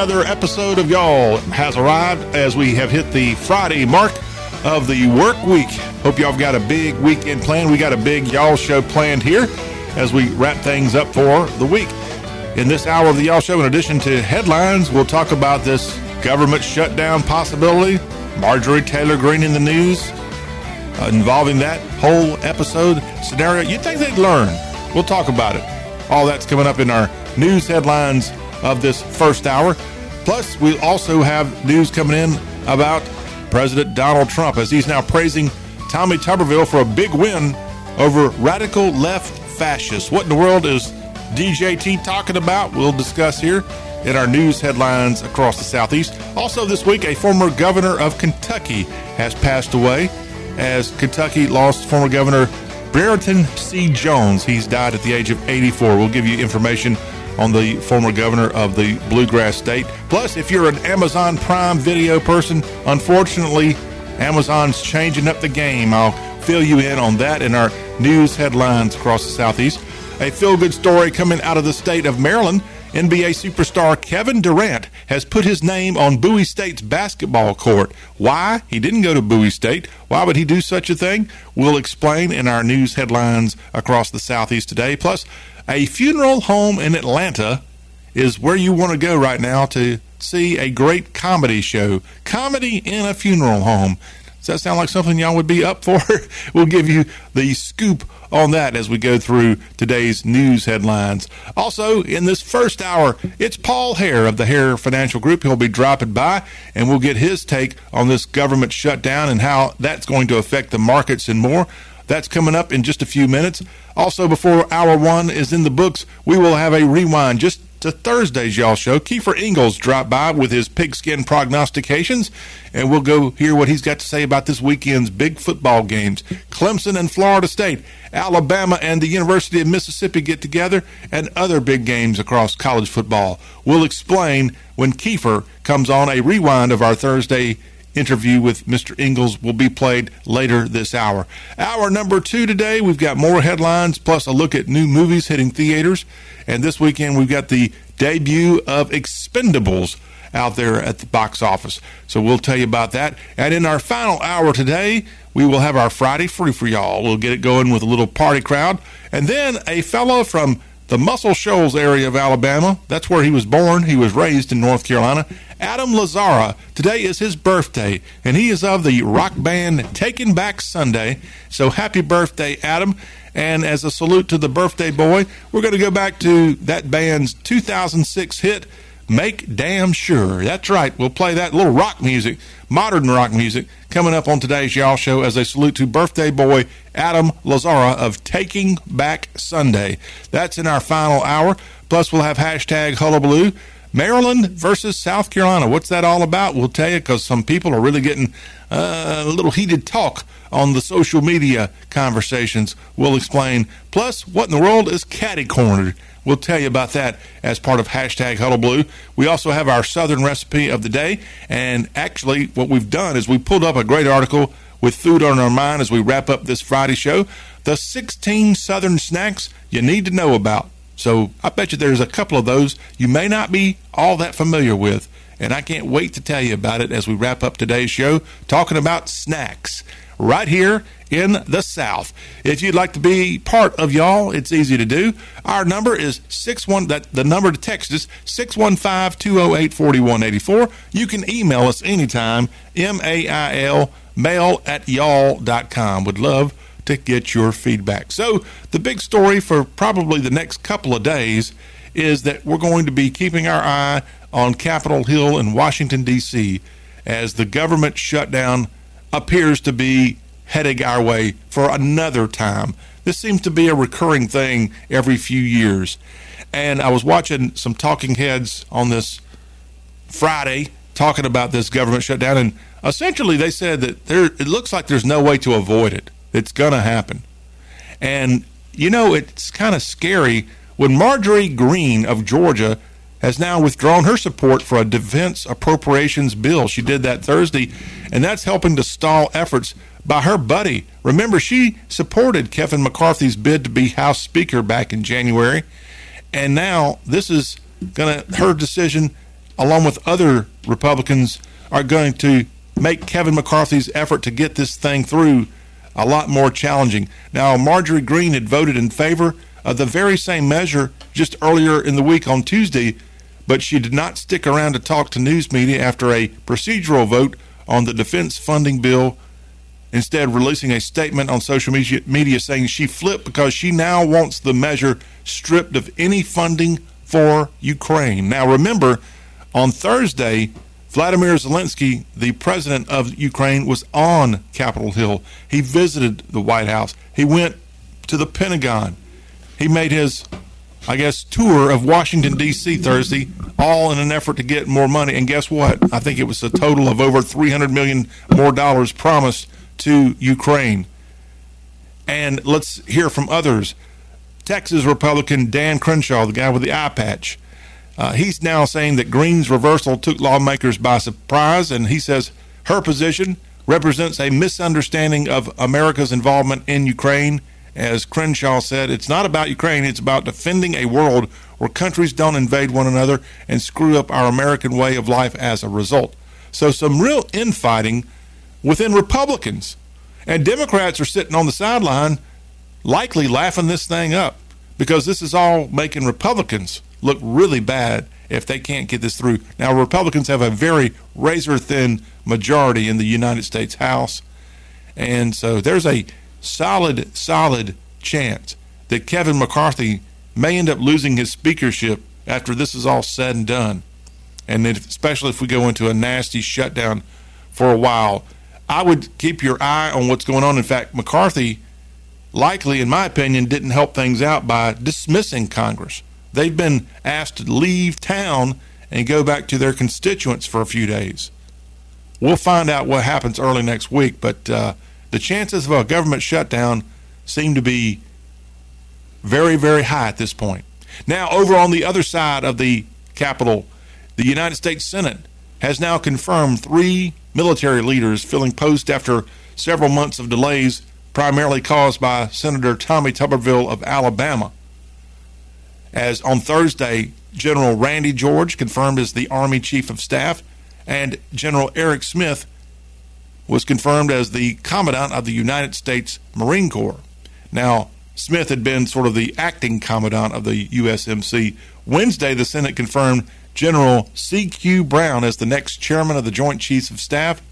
Another episode of Y'all has arrived as we have hit the Friday mark of the work week. Hope y'all got a big weekend planned. We got a big Y'all show planned here as we wrap things up for the week. In this hour of the Y'all show, in addition to headlines, we'll talk about this government shutdown possibility, Marjorie Taylor Greene in the news, uh, involving that whole episode scenario. You'd think they'd learn. We'll talk about it. All that's coming up in our news headlines of this first hour. Plus, we also have news coming in about President Donald Trump as he's now praising Tommy Tuberville for a big win over radical left fascists. What in the world is DJT talking about? We'll discuss here in our news headlines across the Southeast. Also, this week, a former governor of Kentucky has passed away as Kentucky lost former governor Brereton C. Jones. He's died at the age of 84. We'll give you information on the former governor of the Bluegrass State. Plus, if you're an Amazon Prime video person, unfortunately, Amazon's changing up the game. I'll fill you in on that in our news headlines across the Southeast. A feel good story coming out of the state of Maryland. NBA superstar Kevin Durant has put his name on Bowie State's basketball court. Why? He didn't go to Bowie State. Why would he do such a thing? We'll explain in our news headlines across the Southeast today. Plus, a funeral home in Atlanta is where you want to go right now to see a great comedy show. Comedy in a funeral home. Does that sound like something y'all would be up for? we'll give you the scoop on that as we go through today's news headlines. Also, in this first hour, it's Paul Hare of the Hare Financial Group. He'll be dropping by, and we'll get his take on this government shutdown and how that's going to affect the markets and more. That's coming up in just a few minutes. Also, before hour one is in the books, we will have a rewind just to Thursday's Y'all Show. Kiefer Ingalls dropped by with his pigskin prognostications, and we'll go hear what he's got to say about this weekend's big football games. Clemson and Florida State, Alabama and the University of Mississippi get together, and other big games across college football. We'll explain when Kiefer comes on a rewind of our Thursday interview with Mr. Ingalls will be played later this hour. Hour number two today, we've got more headlines plus a look at new movies hitting theaters. And this weekend, we've got the debut of Expendables out there at the box office. So we'll tell you about that. And in our final hour today, we will have our Friday free for y'all. We'll get it going with a little party crowd. And then a fellow from the Muscle Shoals area of Alabama, that's where he was born. He was raised in North Carolina. Adam Lazzara. Today is his birthday, and he is of the rock band Taking Back Sunday. So happy birthday, Adam. And as a salute to the birthday boy, we're going to go back to that band's 2006 hit, Make Damn Sure. That's right. We'll play that little rock music, modern rock music, coming up on today's Y'all Show as a salute to birthday boy Adam Lazzara of Taking Back Sunday. That's in our final hour. Plus, we'll have hashtag hullabaloo. Maryland versus South Carolina. What's that all about? We'll tell you because some people are really getting uh, a little heated talk on the social media conversations. We'll explain. Plus, what in the world is catty cornered? We'll tell you about that as part of hashtag hullabaloo. We also have our Southern recipe of the day. And actually, what we've done is we pulled up a great article with food on our mind as we wrap up this Friday show. The 16 Southern snacks you need to know about. So I bet you there's a couple of those you may not be all that familiar with. And I can't wait to tell you about it as we wrap up today's show, talking about snacks right here in the South. If you'd like to be part of y'all, it's easy to do. Our number is six one that the number to text is 615-208-4184. You can email us anytime, M-A-I-L, mail at y'all.com. Would love to get your feedback. So, the big story for probably the next couple of days is that we're going to be keeping our eye on Capitol Hill in Washington, D.C., as the government shutdown appears to be heading our way for another time. This seems to be a recurring thing every few years. And I was watching some talking heads on this Friday talking about this government shutdown, and essentially they said that there it looks like there's no way to avoid it. It's going to happen. And, you know, it's kind of scary when Marjorie Greene of Georgia has now withdrawn her support for a defense appropriations bill. She did that Thursday, and that's helping to stall efforts by her buddy. Remember, she supported Kevin McCarthy's bid to be House Speaker back in January, and now this is going to her decision along with other Republicans, are going to make Kevin McCarthy's effort to get this thing through a lot more challenging. Now, Marjorie Greene had voted in favor of the very same measure just earlier in the week on Tuesday, but she did not stick around to talk to news media after a procedural vote on the defense funding bill, instead, releasing a statement on social media saying she flipped because she now wants the measure stripped of any funding for Ukraine. Now, remember, on Thursday, Vladimir Zelensky, the president of Ukraine, was on Capitol Hill. He visited the White House. He went to the Pentagon. He made his, I guess, tour of Washington, D.C. Thursday, all in an effort to get more money. And guess what? I think it was a total of over 300 million more dollars promised to Ukraine. And let's hear from others. Texas Republican Dan Crenshaw, the guy with the eye patch, uh, he's now saying that Greene's reversal took lawmakers by surprise, and he says her position represents a misunderstanding of America's involvement in Ukraine. As Crenshaw said, it's not about Ukraine, it's about defending a world where countries don't invade one another and screw up our American way of life as a result. So, some real infighting within Republicans. And Democrats are sitting on the sideline, likely laughing this thing up because this is all making Republicans look really bad if they can't get this through. Now, Republicans have a very razor thin majority in the United States House. And so there's a solid, solid chance that Kevin McCarthy may end up losing his speakership after this is all said and done. And if, especially if we go into a nasty shutdown for a while, I would keep your eye on what's going on. In fact, McCarthy likely, in my opinion, didn't help things out by dismissing Congress. They've been asked to leave town and go back to their constituents for a few days. We'll find out what happens early next week, but uh, the chances of a government shutdown seem to be very, very high at this point. Now, over on the other side of the Capitol, the United States Senate has now confirmed three military leaders filling posts after several months of delays, primarily caused by Senator Tommy Tuberville of Alabama as on Thursday, General Randy George confirmed as the Army Chief of Staff, and General Eric Smith was confirmed as the Commandant of the United States Marine Corps. Now, Smith had been sort of the acting Commandant of the USMC. Wednesday, the Senate confirmed General C.Q. Brown as the next Chairman of the Joint Chiefs of Staff,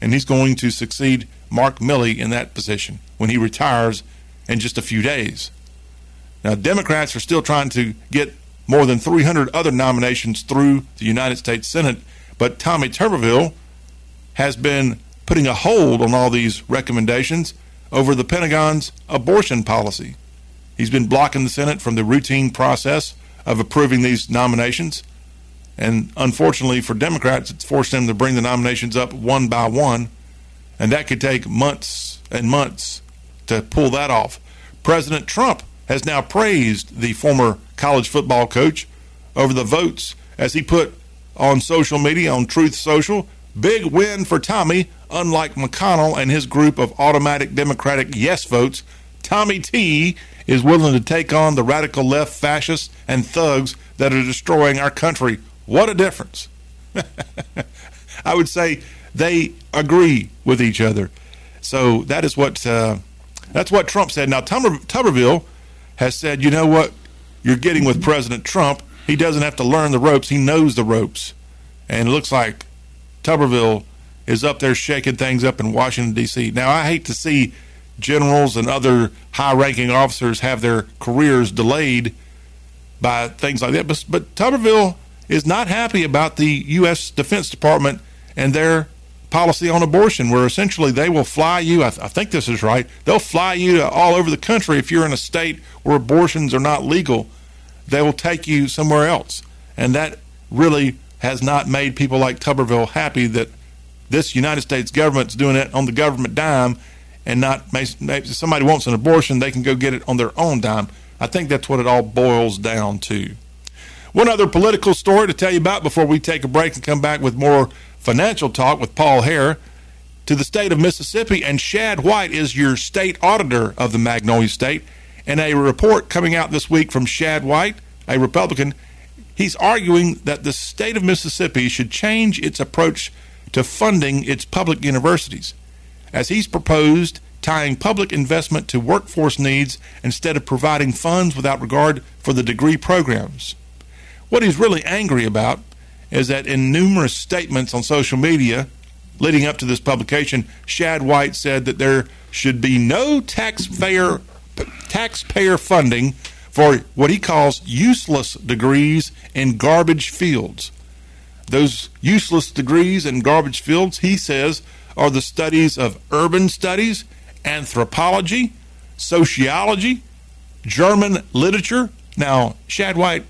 and he's going to succeed Mark Milley in that position when he retires in just a few days. Now, Democrats are still trying to get more than 300 other nominations through the United States Senate, but Tommy Tuberville has been putting a hold on all these recommendations over the Pentagon's abortion policy. He's been blocking the Senate from the routine process of approving these nominations. And unfortunately for Democrats, it's forced them to bring the nominations up one by one. And that could take months and months to pull that off. President Trump has now praised the former college football coach over the votes as he put on social media on Truth Social. Big win for Tommy. Unlike McConnell and his group of automatic Democratic yes votes, Tommy T is willing to take on the radical left fascists and thugs that are destroying our country. What a difference. I would say they agree with each other. So that is what uh, that's what Trump said. Now Tuberville has said, you know what, you're getting with President Trump. He doesn't have to learn the ropes, he knows the ropes. And it looks like Tuberville is up there shaking things up in Washington, D.C. Now, I hate to see generals and other high ranking officers have their careers delayed by things like that. But, but Tuberville is not happy about the U.S. Defense Department and their policy on abortion, where essentially they will fly you. I, th- I, think this is right. They'll fly you all over the country if you're in a state where abortions are not legal. They will take you somewhere else, and that really has not made people like Tuberville happy that this United States government's doing it on the government dime, and not if somebody wants an abortion, they can go get it on their own dime. I think that's what it all boils down to. One other political story to tell you about before we take a break and come back with more financial talk with Paul Hare to the state of Mississippi. And Shad White is your state auditor of the Magnolia State. And a report coming out this week from Shad White, a Republican, He's arguing that the state of Mississippi should change its approach to funding its public universities, as he's proposed tying public investment to workforce needs instead of providing funds without regard for the degree programs. What he's really angry about is that in numerous statements on social media leading up to this publication, Shad White said that there should be no taxpayer taxpayer funding for what he calls useless degrees in garbage fields. Those useless degrees in garbage fields, he says, are the studies of urban studies, anthropology, sociology, German literature. Now, Shad White,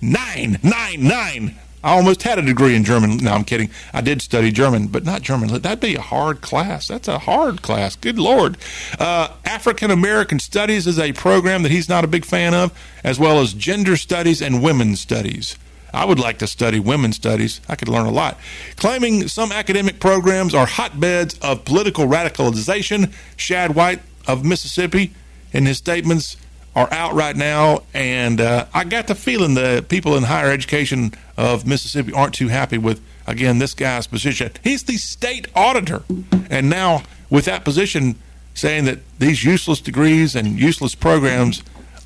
nine, nine, nine I almost had a degree in German. No, I'm kidding. I did study German, but not German. That'd be a hard class. That's a hard class. Good Lord. Uh, African American Studies is a program that he's not a big fan of, as well as Gender Studies and Women's Studies. I would like to study women's studies. I could learn a lot. Claiming some academic programs are hotbeds of political radicalization, Shad White of Mississippi, in his statements, are out right now, and uh, I got the feeling the people in higher education of Mississippi aren't too happy with again this guy's position. He's the state auditor, and now with that position, saying that these useless degrees and useless programs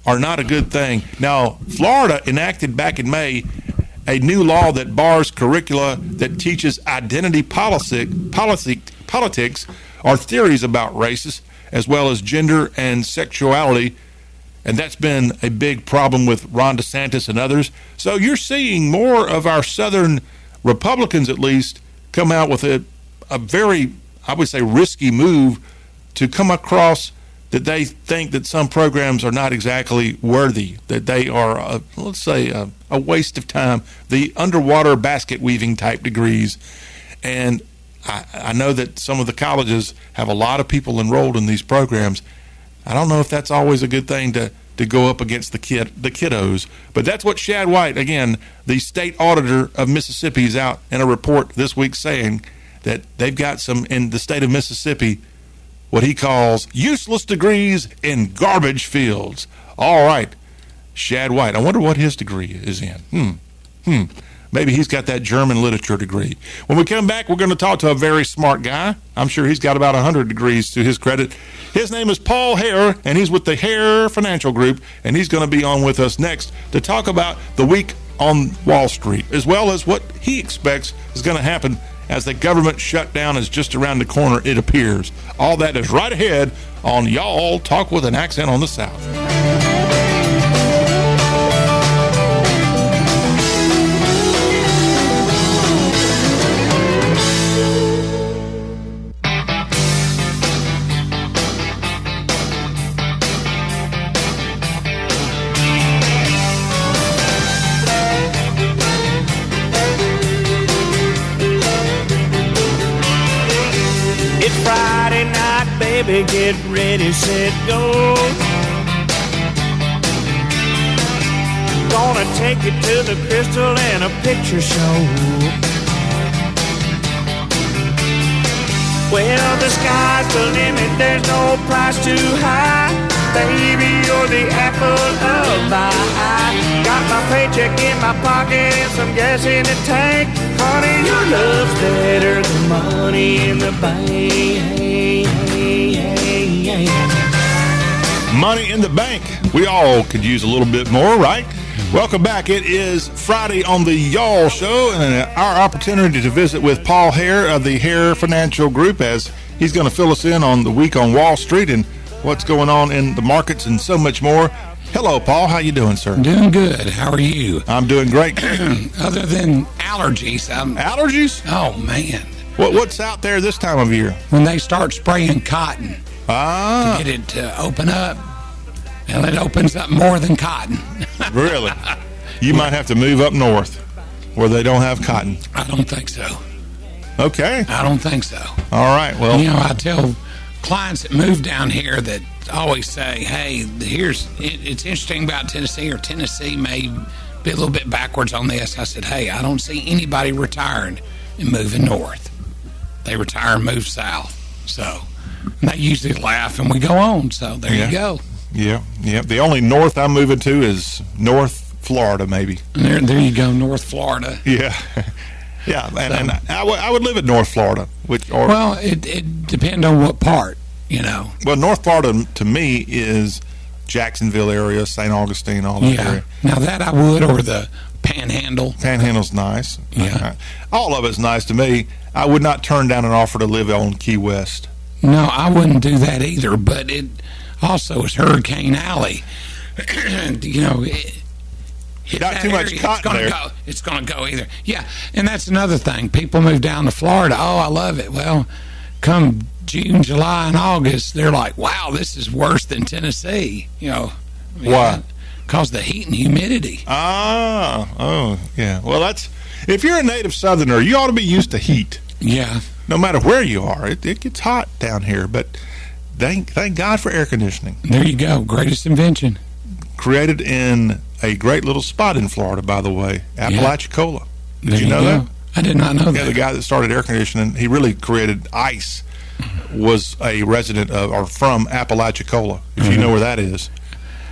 are not a good thing. Now, Florida enacted back in May a new law that bars curricula that teaches identity policy, policy politics or theories about races as well as gender and sexuality and that's been a big problem with Ron DeSantis and others. So you're seeing more of our Southern Republicans, at least, come out with a, a very, I would say, risky move to come across that they think that some programs are not exactly worthy, that they are, a, let's say, a, a waste of time, the underwater basket weaving type degrees. And I, I know that some of the colleges have a lot of people enrolled in these programs I don't know if that's always a good thing to to go up against the kid the kiddos, but that's what Shad White, again, the state auditor of Mississippi, is out in a report this week saying that they've got some in the state of Mississippi what he calls useless degrees in garbage fields. All right, Shad White. I wonder what his degree is in. Hmm. Hmm. Maybe he's got that German literature degree. When we come back, we're going to talk to a very smart guy. I'm sure he's got about 100 degrees to his credit. His name is Paul Hare, and he's with the Hare Financial Group, and he's going to be on with us next to talk about the week on Wall Street, as well as what he expects is going to happen as the government shutdown is just around the corner, it appears. All that is right ahead on Y'all Talk with an Accent on the South. Get ready, set, go. Gonna take you to the crystal and a picture show. Well, the sky's the limit, there's no price too high. Baby, you're the apple of my eye. Got my paycheck in my pocket and some gas in the tank. Honey, your love's better than money in the bank. Money in the bank. We all could use a little bit more, right? Welcome back. It is Friday on the Y'all Show, and uh, our opportunity to visit with Paul Hare of the Hare Financial Group as he's going to fill us in on the week on Wall Street and what's going on in the markets and so much more. Hello, Paul. How you doing, sir? Doing good. How are you? I'm doing great. Other than allergies, I'm allergies. Oh man. What what's out there this time of year? When they start spraying cotton ah. to get it to open up, and it opens up more than cotton. really? You might have to move up north where they don't have cotton. I don't think so. Okay. I don't think so. All right. Well, you know, I tell clients that move down here that always say, "Hey, here's it's interesting about Tennessee, or Tennessee may be a little bit backwards on this." I said, "Hey, I don't see anybody retiring and moving north." they retire and move south. So they usually laugh and we go on. So there yeah. you go. Yeah, yeah. The only north I'm moving to is North Florida, maybe. There, there you go, North Florida. Yeah, yeah, and, and I would I would live in North Florida, which or well, Well, it, it depends on what part, you know. Well, North Florida to me is Jacksonville area, St. Augustine, all that Yeah. area. Now that I would, or the Panhandle. Panhandle's nice. Yeah. Uh, all of it's nice to me. I would not turn down an offer to live on Key West. No, I wouldn't do that either. But it also is Hurricane Alley. you know, it, Not too much area, cotton it's gonna there. Go, it's going to go either. Yeah, and that's another thing. People move down to Florida. Oh, I love it. Well, come June, July, and August, they're like, "Wow, this is worse than Tennessee." You know, Why? Because the heat and humidity. Ah, oh, yeah. Well, that's if you're a native Southerner, you ought to be used to heat. Yeah, No matter where you are, it, it gets hot down here. But thank thank God for air conditioning. there you go. Greatest invention. Created in a great little spot in Florida, by the way, Apalachicola. Did There you know go. that? I did not know Yeah, that. the guy that started air conditioning, he really created ice. Was a resident of or from Apalachicola, if you mm-hmm. know where that is,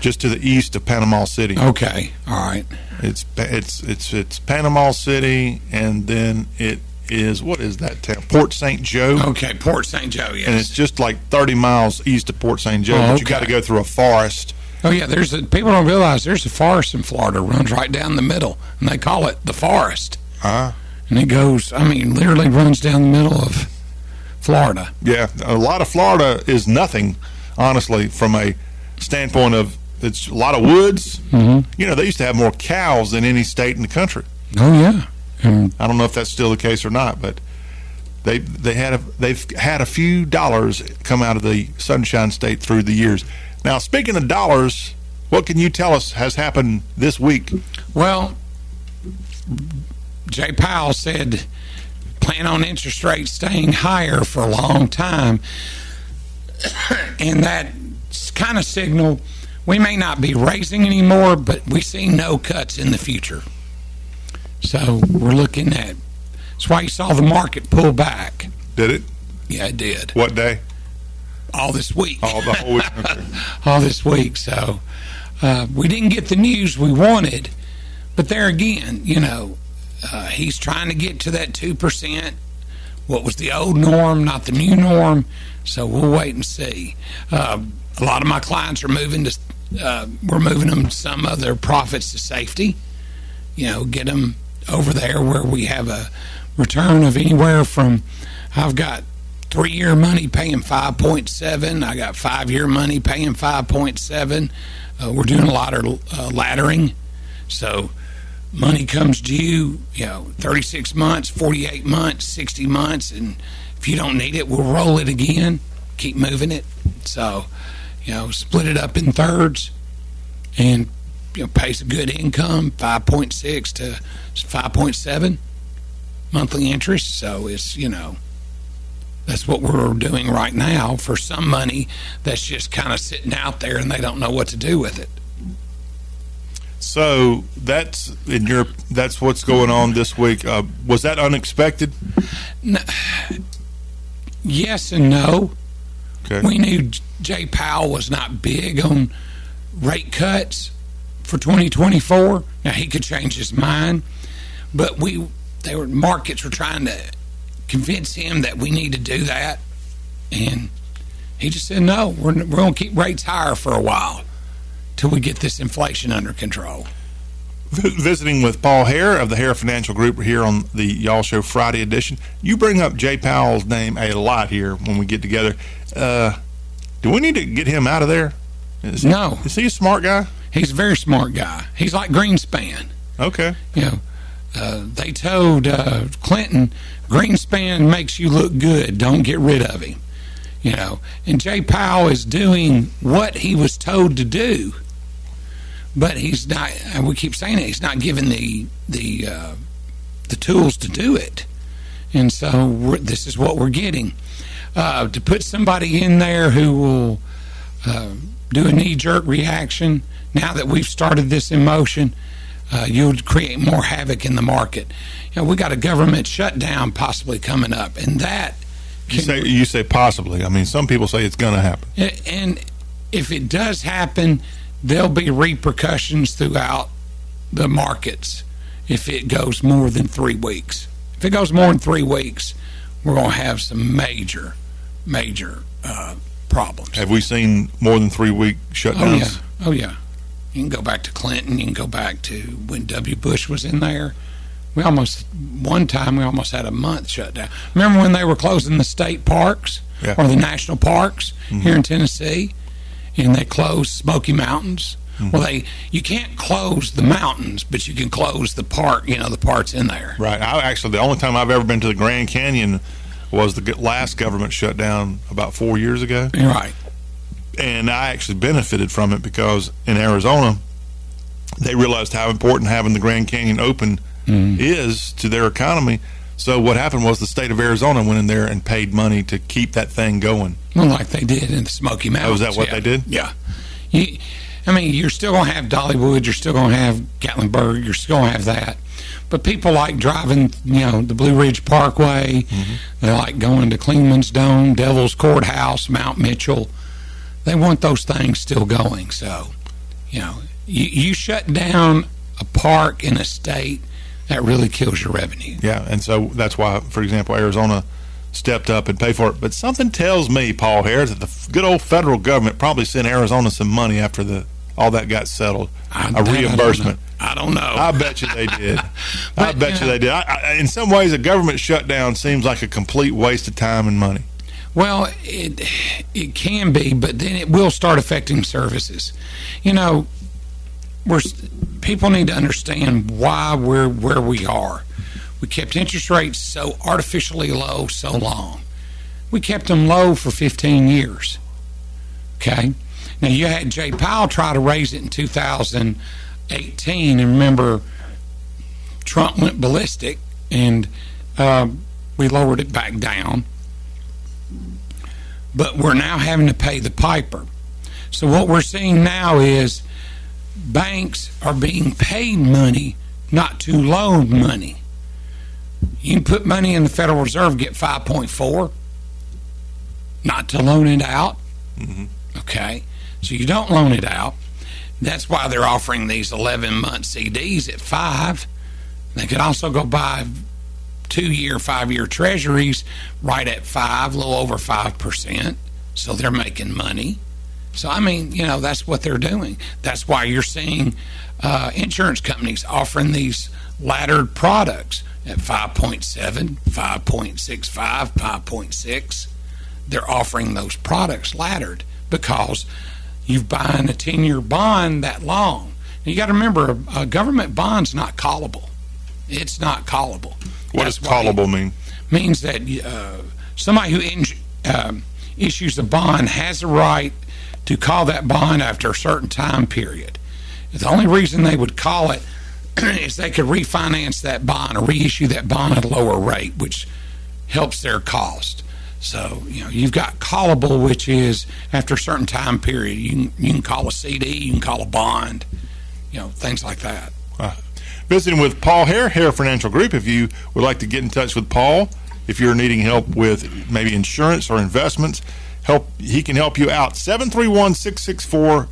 just to the east of Panama City. Okay, all right. It's it's it's it's Panama City, and then it is what is that town? Port St. Joe, Okay, Port St. Joe. Yes. and it's just like thirty miles east of Port St. Joe. Oh, But you got to go through a forest. Oh yeah, there's a, people don't realize there's a forest in Florida runs right down the middle, and they call it the forest. Uh, And it goes, I mean, literally runs down the middle of Florida. yeah, a lot of Florida is nothing, honestly, from a standpoint of it's a lot of woods. Mhm. You know, they used to have more cows than any state in the country. Oh yeah, and I don't know if that's still the case or not, but they they had a, they've had a few dollars come out of the Sunshine State through the years. Now, speaking of dollars, what can you tell us has happened this week? well, Jay Powell said plan on interest rates staying higher for a long time, and that kind of signal we may not be raising anymore, but we see no cuts in the future. So we're looking at. That's why you saw the market pull back. Did it? Yeah, it did. What day? All this week. Oh, the whole week. Okay. all this week. So uh, we didn't get the news we wanted. But there again, you know, uh, he's trying to get to that 2%. What was the old norm, not the new norm. So we'll wait and see. Uh, a lot of my clients are moving to, uh, we're moving them some of their profits to safety. You know, get them over there where we have a return of anywhere from, I've got three year money paying 5.7 i got five year money paying 5.7 uh, we're doing a lot of uh, laddering. So money comes due you know 36 months 48 months 60 months and if you don't need it we'll roll it again. Keep moving it. So you know split it up in thirds and you know pays a good income 5.6 to 5.7 monthly interest so it's you know that's what we're doing right now for some money that's just kind of sitting out there and they don't know what to do with it. So that's in your that's what's going on this week. Uh, was that unexpected? Yes and no. Okay. We knew Jay Powell was not big on rate cuts for 2024. Now he could change his mind, but we they were markets were trying to convince him that we need to do that, and he just said no. We're we're going to keep rates higher for a while till we get this inflation under control. Visiting with Paul Hare of the Hare Financial Group here on the Y'all Show Friday edition. You bring up Jay Powell's name a lot here when we get together. Uh, do we need to get him out of there? Is he, No. Is he a smart guy? He's a very smart guy. He's like Greenspan. Okay. You know, uh, they told uh, Clinton, Greenspan makes you look good. Don't get rid of him. You know, and Jay Powell is doing what he was told to do, but he's not. We keep saying it. He's not given the the uh, the tools to do it, and so this is what we're getting. Uh, to put somebody in there who will uh, do a knee jerk reaction now that we've started this in uh, you would create more havoc in the market. You know, we got a government shutdown possibly coming up, and that You say you say possibly. I mean, some people say it's going to happen. and if it does happen, there'll be repercussions throughout the markets if it goes more than three weeks. If it goes more than three weeks, we're going to have some major, major uh, problems. Have we seen more than three week shutdowns? Oh shutdowns? yeah, oh yeah. You can go back to Clinton. You can go back to when W. Bush was in there. We almost one time we almost had a month shut down. Remember when they were closing the state parks Yeah. Mm-hmm. or the national parks here in Tennessee, and they closed Smoky Mountains. Mm-hmm. Well, they you can't close the mountains, but you can close the park. You know the parts in there. Right. I actually the only time I've ever been to the Grand Canyon was the last government shutdown about four years ago, right. And I actually benefited from it because in Arizona they realized how important having the Grand Canyon open is to their economy. So what happened was the state of Arizona went in there and paid money to keep that thing going. Well, like they did in the Smoky Mountains. Oh, is that what yeah. they did? Yeah. You, I mean, you're still going to have Dollywood. You're still going to have Gatlinburg. You're still going to have that. But people like driving, you know, the Blue Ridge Parkway. Mm-hmm. They like going to Clingmans Dome, Devil's Courthouse, Mount Mitchell. They want those things still going. So, you know, you, you shut down a park in a state, that really kills your revenue. Yeah, and so that's why, for example, Arizona stepped up and paid for it. But something tells me, Paul Hare, that the good old federal government probably sent Arizona some money after the all that got settled, I- a that I don't reimbursement. know. I don't know. I bet you they did. I bet you you they did. I, I, in some ways, a government shutdown seems like a complete waste of time and money. Well, it it can be, but then it will start affecting services. You know, we're people need to understand why we're where we are. We kept interest rates so artificially low so long. We kept them low for 15 years. Okay. Now you had Jay Powell try to raise it in 2018, and remember, Trump went ballistic, and um, we lowered it back down but we're now having to pay the piper. So what we're seeing now is banks are being paid money not to loan money. You can put money in the Federal Reserve, get 5.4, not to loan it out. Mm-hmm. Okay, so you don't loan it out. That's why they're offering these 11 month CDs at five. They could also go buy two year, five year treasuries right at five, a little over five percent. So they're making money. So I mean, you know, that's what they're doing. That's why you're seeing uh, insurance companies offering these laddered products at 5.7, 5.65, 5.6. They're offering those products laddered because you've buying a 10 year bond that long. Now, you got to remember, a, a government bond's not callable. It's not callable. What That's does callable mean? Means that uh, somebody who in, um, issues a bond has a right to call that bond after a certain time period. The only reason they would call it is they could refinance that bond or reissue that bond at a lower rate, which helps their cost. So you know you've got callable, which is after a certain time period. You can, you can call a CD, you can call a bond, you know things like that. Visiting with Paul Hare, Hare Financial Group. If you would like to get in touch with Paul, if you're needing help with maybe insurance or investments, help he can help you out. 731 664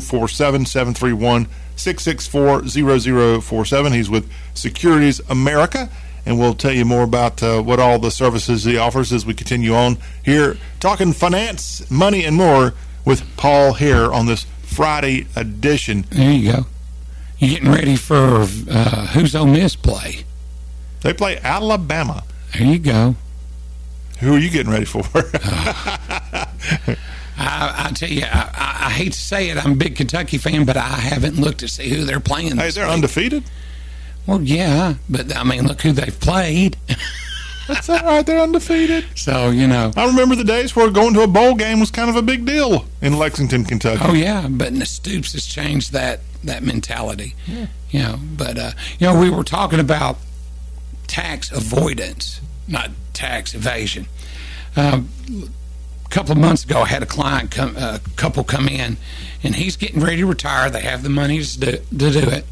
0047 731 664 0047. He's with Securities America, and we'll tell you more about uh, what all the services he offers as we continue on here, talking finance, money, and more with Paul Hare on this Friday edition. There you go. You getting ready for uh, who's on this play? They play Alabama. There you go. Who are you getting ready for? I, I tell you, I, I hate to say it, I'm a big Kentucky fan, but I haven't looked to see who they're playing. hey, they're week. undefeated. Well, yeah, but I mean, look who they've played. That's all right. They're undefeated. So you know, I remember the days where going to a bowl game was kind of a big deal in Lexington, Kentucky. oh yeah, but the Stoops has changed that that mentality. You know, but uh, you know, we were talking about tax avoidance, not tax evasion. Um, a couple of months ago, I had a client come, a couple come in, and he's getting ready to retire. They have the money to do, to do it,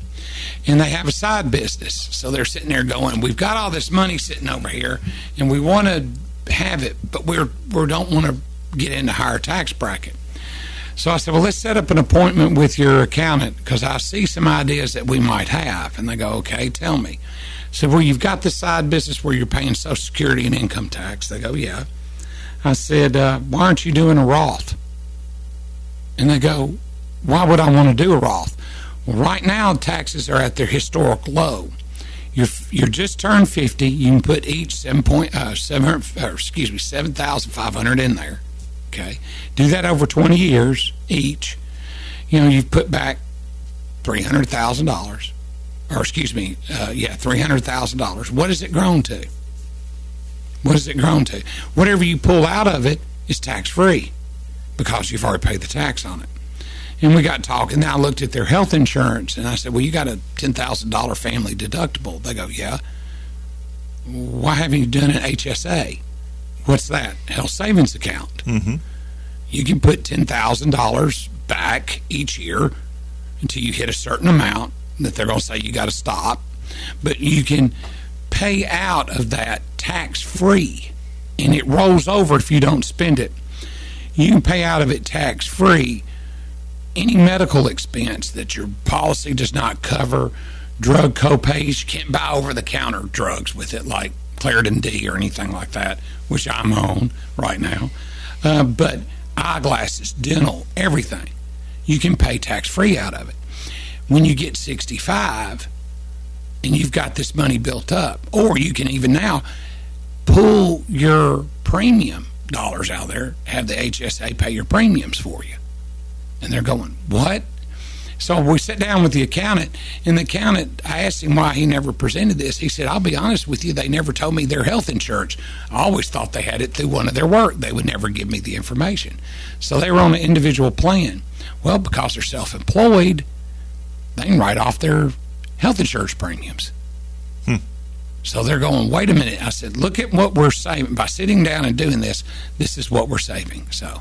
and they have a side business. So they're sitting there going, "We've got all this money sitting over here, and we want to have it, but we're we don't want to get into higher tax bracket." So I said, well, let's set up an appointment with your accountant because I see some ideas that we might have. And they go, okay, tell me. So, well, you've got this side business where you're paying Social Security and income tax. They go, yeah. I said, uh, why aren't you doing a Roth? And they go, why would I want to do a Roth? Well, right now, taxes are at their historic low. You're, you're just turned 50. You can put each 7 point, uh, 7, or excuse me, 7,500 in there. Okay. Do that over 20 years each. You know, you've put back $300,000. Or, excuse me, uh, yeah, $300,000. What has it grown to? What has it grown to? Whatever you pull out of it is tax free because you've already paid the tax on it. And we got talking. Now I looked at their health insurance and I said, Well, you got a $10,000 family deductible. They go, Yeah. Why haven't you done an HSA? What's that? Health savings account. Mm-hmm. You can put $10,000 back each year until you hit a certain amount that they're going to say you got to stop. But you can pay out of that tax free and it rolls over if you don't spend it. You can pay out of it tax free any medical expense that your policy does not cover, drug copays, you can't buy over the counter drugs with it like Claritin D or anything like that, which I'm on right now. Uh, but eyeglasses, dental, everything, you can pay tax free out of it. When you get 65 and you've got this money built up, or you can even now pull your premium dollars out there, have the HSA pay your premiums for you. And they're going, What? So we sat down with the accountant, and the accountant, I asked him why he never presented this. He said, I'll be honest with you, they never told me their health insurance. I always thought they had it through one of their work. They would never give me the information. So they were on an individual plan. Well, because they're self employed, they can write off their health insurance premiums. Hmm. So they're going, wait a minute. I said, look at what we're saving. By sitting down and doing this, this is what we're saving. So.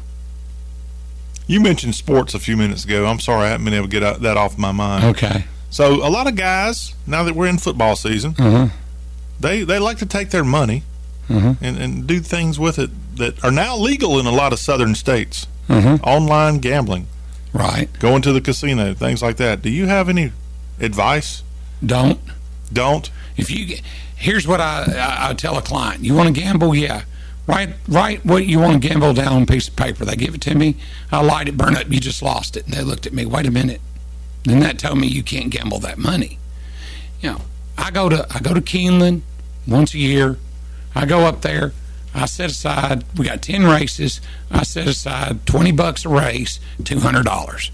You mentioned sports a few minutes ago. I'm sorry I haven't been able to get that off my mind. Okay. So a lot of guys, now that we're in football season, uh-huh. they they like to take their money uh-huh. and, and do things with it that are now legal in a lot of southern states. Uh-huh. Online gambling, right? Going to the casino, things like that. Do you have any advice? Don't. Don't. If you get, here's what I, I, I tell a client: you want to gamble, yeah. Write, write what you want to gamble down on a piece of paper. They give it to me. I light it, burn it. You just lost it. And they looked at me. Wait a minute. Then that told me you can't gamble that money. You know, I go to I go to Keeneland once a year. I go up there. I set aside. We got ten races. I set aside twenty bucks a race, two hundred dollars.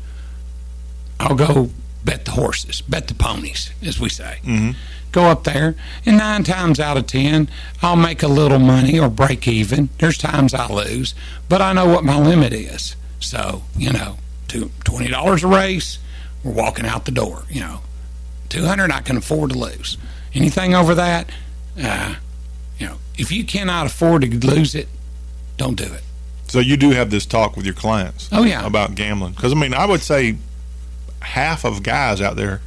I'll go bet the horses, bet the ponies, as we say. Mm-hmm go up there, and nine times out of ten, I'll make a little money or break even. There's times I lose, but I know what my limit is. So, you know, $20 a race, we're walking out the door. You know, 200 I can afford to lose. Anything over that, uh, if you cannot afford to lose it, don't do it. So you do have this talk with your clients. Oh yeah, about gambling. Because I mean, I would say half of guys out there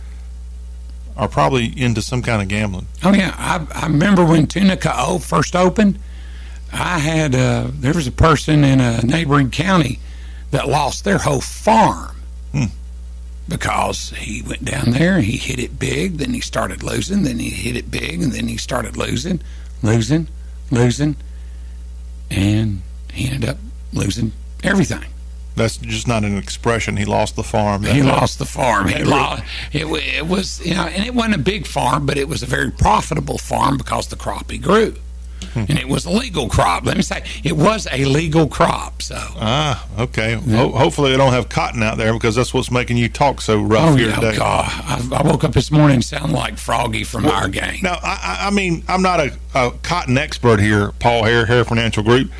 are probably into some kind of gambling. Oh yeah, I, I remember when Tunica first opened. I had uh, there was a person in a neighboring county that lost their whole farm hmm. because he went down there, and he hit it big, then he started losing, then he hit it big, and then he started losing, losing, losing, and he ended up losing everything. That's just not an expression. He lost the farm. he lost the farm. He lost, it, it was, you know, and it wasn't a big farm, but it was a very profitable farm because the crop he grew. Hmm. And it was a legal crop. Let me say, it was a legal crop. So ah, okay. Yeah. Ho- hopefully, they don't have cotton out there because that's what's making you talk so rough oh, here yeah, today. God. I, I, woke up this morning sounding like Froggy from well, our gang. Now, I, I mean, I'm not a, a, cotton expert here, Paul Hare, Hare Financial Group.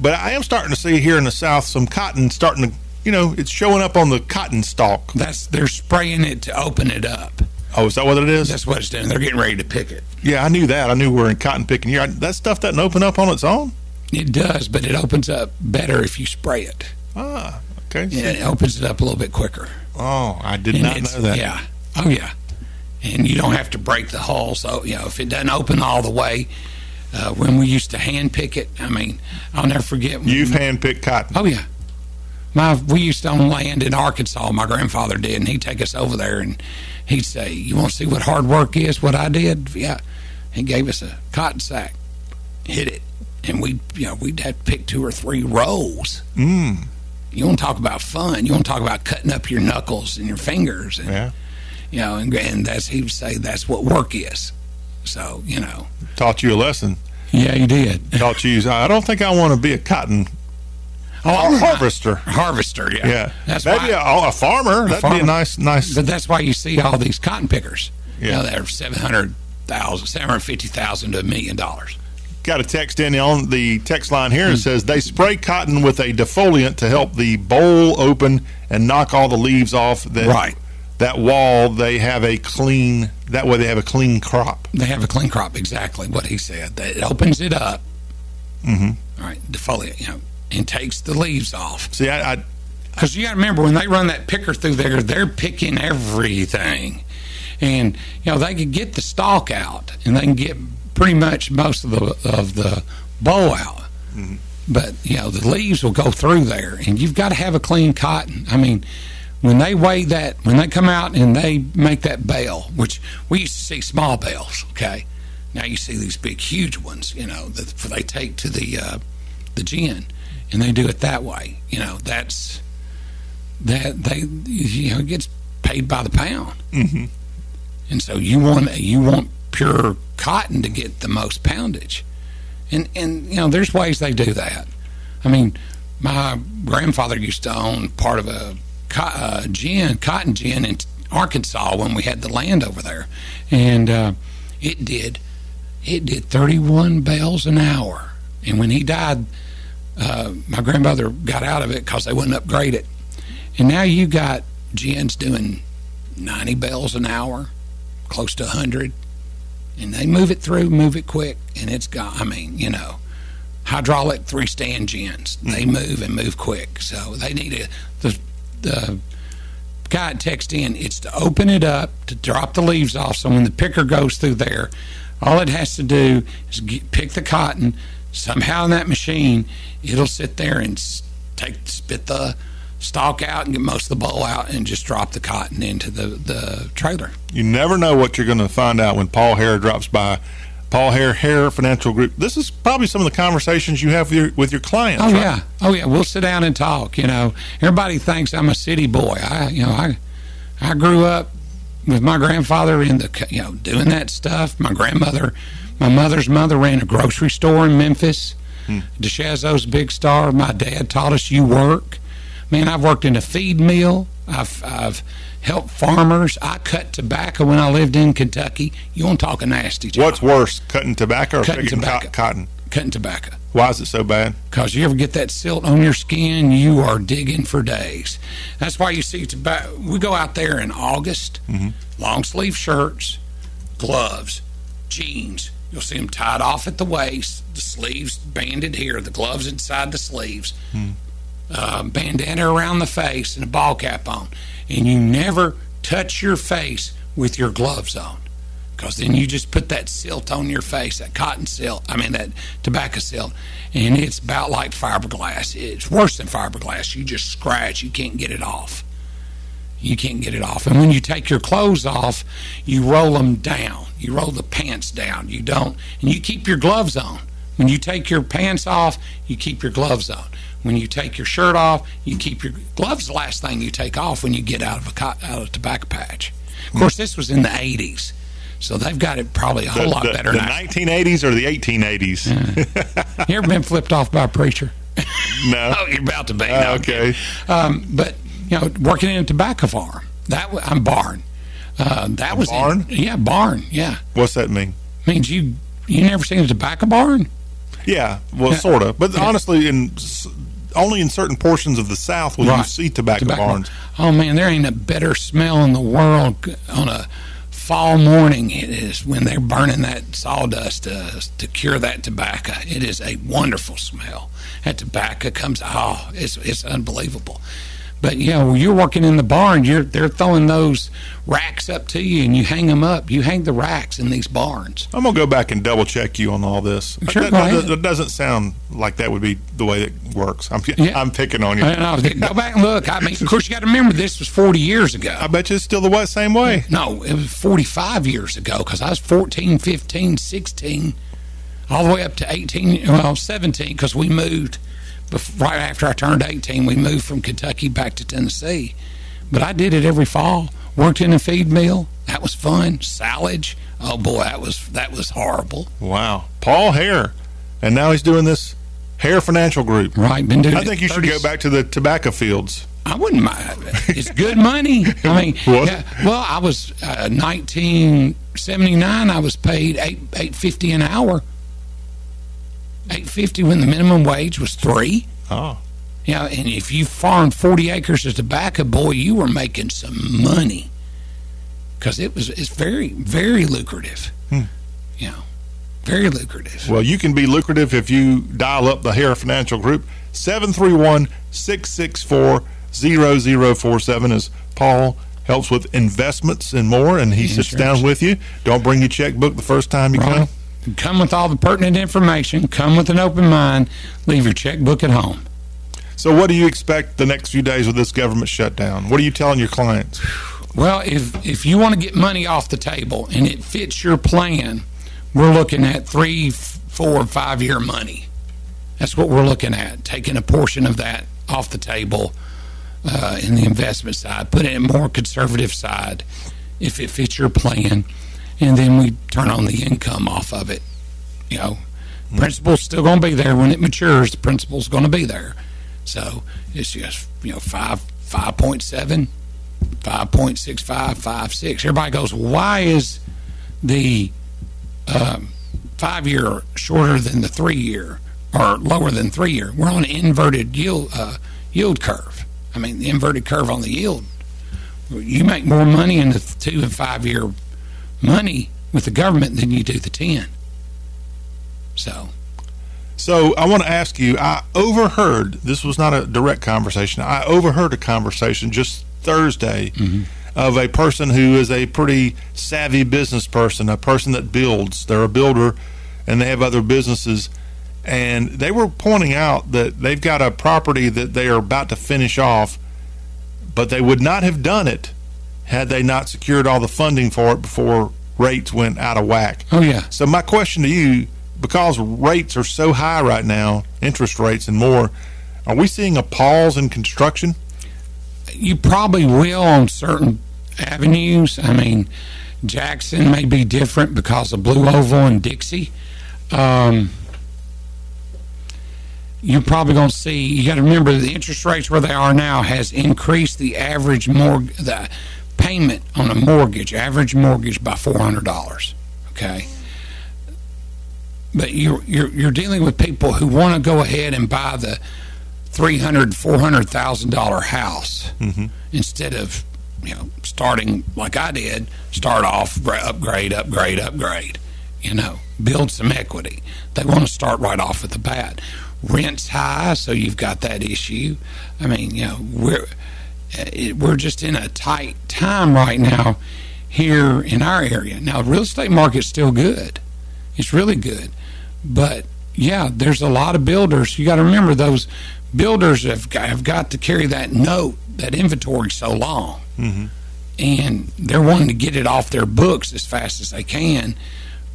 But I am starting to see here in the South some cotton starting to, you know, it's showing up on the cotton stalk. That's they're spraying it to open it up. Oh, is that what it is? That's what it's doing. They're getting ready to pick it. Yeah, I knew that. I knew we are in cotton picking year. That stuff doesn't open up on its own. It does, but it opens up better if you spray it. Ah, okay. Yeah, it opens it up a little bit quicker. Oh, I did and not know that. Yeah. Oh, yeah. And you don't have to break the hull. So, you know, if it doesn't open all the way, uh, when we used to hand pick it. I mean, I'll never forget. You've hand picked cotton. Oh yeah. my we used to own land in Arkansas. My grandfather did, and he'd take us over there, and he'd say, "You want to see what hard work is? What I did? Yeah." He gave us a cotton sack, hit it, and we, you know, we'd have to pick two or three rows. Mm. You want to talk about fun? You want to talk about cutting up your knuckles and your fingers, and Yeah. you know, and, and that's he would say that's what work is. So you know, Taught you a lesson. yeah, he did. Taught you. I don't think I want to be a cotton Oh, harvester. harvester, yeah, Yeah. That's Maybe why, a, a farmer. That'd be a nice, nice. but that's why you see all these cotton pickers. You Yeah. know, they're seven hundred thousand, seven hundred fifty thousand to a million dollars. Got a text in on the text line here. It Hmm. says they spray cotton with a defoliant to help the boll open and knock all the leaves off. That Right. that wall. They have a clean. That way they have a clean crop. They have a clean crop, exactly what he said. That it opens it up, Mm-hmm. all right, defoliate, you know, and takes the leaves off. See, I, I Because you got to remember when they run that picker through there, they're picking everything, and you know they can get the stalk out, and they can get pretty much most of the of the boll out. But you know the leaves will go through there, and you've got to have a clean cotton. I mean, when they weigh that, when they come out and they make that bale, which we used to see small bales, okay. Now you see these big, huge ones, you know, that they take to the uh, the gin, and they do it that way. You know, that's that they you know it gets paid by the pound, mm-hmm. and so you want you want pure cotton to get the most poundage, and and you know there's ways they do that. I mean, my grandfather used to own part of a co- uh, gin cotton gin in Arkansas when we had the land over there, and uh, it did it did 31 bales an hour, and when he died. Uh, my grandmother got out of it because they wouldn't upgrade it. And now you got gins doing 90 bells an hour, close to 100. And they move it through, move it quick, and it's got, I mean, you know, hydraulic three stand gins. They move and move quick. So they need a, the, the guy text in, it's to open it up, to drop the leaves off. So when the picker goes through there, all it has to do is get, pick the cotton. Somehow in that machine, it'll sit there and take spit the stalk out and get most of the boll out and just drop the cotton into the, the trailer. You never know what you're going to find out when Paul Hare drops by. Paul Hare, Hare Financial Group. This is probably some of the conversations you have with your, with your clients. Oh right? yeah, oh yeah. We'll sit down and talk. You know, everybody thinks I'm a city boy. I, you know, I, I grew up with my grandfather in the, you know, doing that stuff. My grandmother, my mother's mother ran a grocery store in Memphis. Hmm. DeShazo's big star. My dad taught us you work. Man, I've worked in a feed mill. I've, I've helped farmers. I cut tobacco when I lived in Kentucky. You want to talk a nasty job? What's worse, cutting tobacco or Cutting picking co- cotton? cutting tobacco? Why is it so bad? Because you ever get that silt on your skin, you are digging for days. That's why you see tobacco. We go out there in August, mm-hmm. long sleeve shirts, gloves, jeans. You'll see them tied off at the waist, the sleeves banded here, the gloves inside the sleeves, uh, bandana around the face, and a ball cap on. And you never touch your face with your gloves on because then you just put that silt on your face, that cotton silt, I mean, that tobacco silt, and it's about like fiberglass. It's worse than fiberglass. You just scratch, you can't get it off. You can't get it off. And when you take your clothes off, you roll them down. You roll the pants down. You don't, and you keep your gloves on. When you take your pants off, you keep your gloves on. When you take your shirt off, you keep your gloves. The last thing you take off when you get out of a out of a tobacco patch. Of course, this was in the '80s, so they've got it probably a whole the, lot the- better the now. 1980s or the 1880s? you ever been flipped off by a preacher? no. Oh, you're about to be. Uh, No, okay. Um, but you know, working in a tobacco farm. That I'm barn. Uh, that was in- barn? yeah, barn. Yeah, What's that mean? means you you never seen a tobacco barn? Yeah, well, sort of. But Yeah. honestly, in only in certain portions of the South will you Right. see tobacco, barns. Oh man, there ain't a better smell in the world on a fall morning. It is when they're burning that sawdust to, to cure that tobacco. It is a wonderful smell. That tobacco comes. Oh, it's it's unbelievable. But you know, you're working in the barn. You're they're throwing those racks up to you, and you hang them up. You hang the racks in these barns. I'm gonna go back and double check you on all this. Sure, that, that- doesn't sound like that would be the way it works. I'm Yeah. I'm picking on you. And I was go back and look. I mean, of course, you got to remember this was 40 years ago. I bet you it's still the way, same way. No, it was 45 years ago because I was 14, 15, 16, all the way up to 18, well, 17 because we moved right after I turned 18. We moved from Kentucky back to Tennessee. But I did it every fall. Worked in a feed mill. That was fun. Silage. Oh boy, that was that was horrible. Wow, Paul Hare, and now he's doing this Hare Financial Group. Right? Been doing. I think you should go back to the tobacco fields. I wouldn't mind. It's good money. I mean, What? yeah, well, I was uh, 1979. I was paid eight eight fifty an hour. Eight fifty when the minimum wage was three. Oh, Yeah, and if you farmed 40 acres of tobacco, boy, you were making some money because it was it's very very lucrative. Hmm. You know, very lucrative. well, you can be lucrative if you dial up the Hare Financial Group 731-664-0047 as Paul helps with investments and more, and he sits down with you. Don't bring your checkbook the first time you come. Come with all the pertinent information. Come with an open mind. Leave your checkbook at home. So, what do you expect the next few days with this government shutdown? What are you telling your clients? Well, if if you want to get money off the table and it fits your plan, we're looking at three, four, five year money. That's what we're looking at. Taking a portion of that off the table uh, in the investment side, put it in a more conservative side, if it fits your plan, and then we turn on the income off of it. You know, principal's still going to be there when it matures. The principal's going to be there. So it's just you know five five point seven 5.65, 5.6. Everybody goes, why is the um, five year shorter than the three year or lower than three year? We're on an inverted yield, uh, yield curve. I mean, the inverted curve on the yield. You make more money in the two and five year money with the government than you do the 10. So, So I want to ask you. I overheard this was not a direct conversation. I overheard a conversation just Thursday mm-hmm. of a person who is a pretty savvy business person, a person that builds. They're a builder, and they have other businesses. And they were pointing out that they've got a property that they are about to finish off, but they would not have done it had they not secured all the funding for it before rates went out of whack. oh, yeah. So my question to you, because rates are so high right now, interest rates and more, are we seeing a pause in construction? you probably will on certain avenues. I mean, Jackson may be different because of Blue Oval and Dixie. Um, you're probably going to see. You got to remember the interest rates where they are now has increased the average mortgage, the payment on a mortgage, average mortgage by four hundred dollars. Okay. But you're, you're you're dealing with people who want to go ahead and buy the three hundred, four hundred thousand dollar house mm-hmm. instead of you know starting like I did, start off gra- upgrade, upgrade, upgrade. You know, build some equity. They want to start right off at the bat. Rent's high, so you've got that issue. I mean, you know, we're Uh, it, we're just in a tight time right now here in our area. Now, the real estate market's still good. It's really good. But yeah, there's a lot of builders. You got to remember those builders have got, have got to carry that note, that inventory so long. Mm-hmm. And they're wanting to get it off their books as fast as they can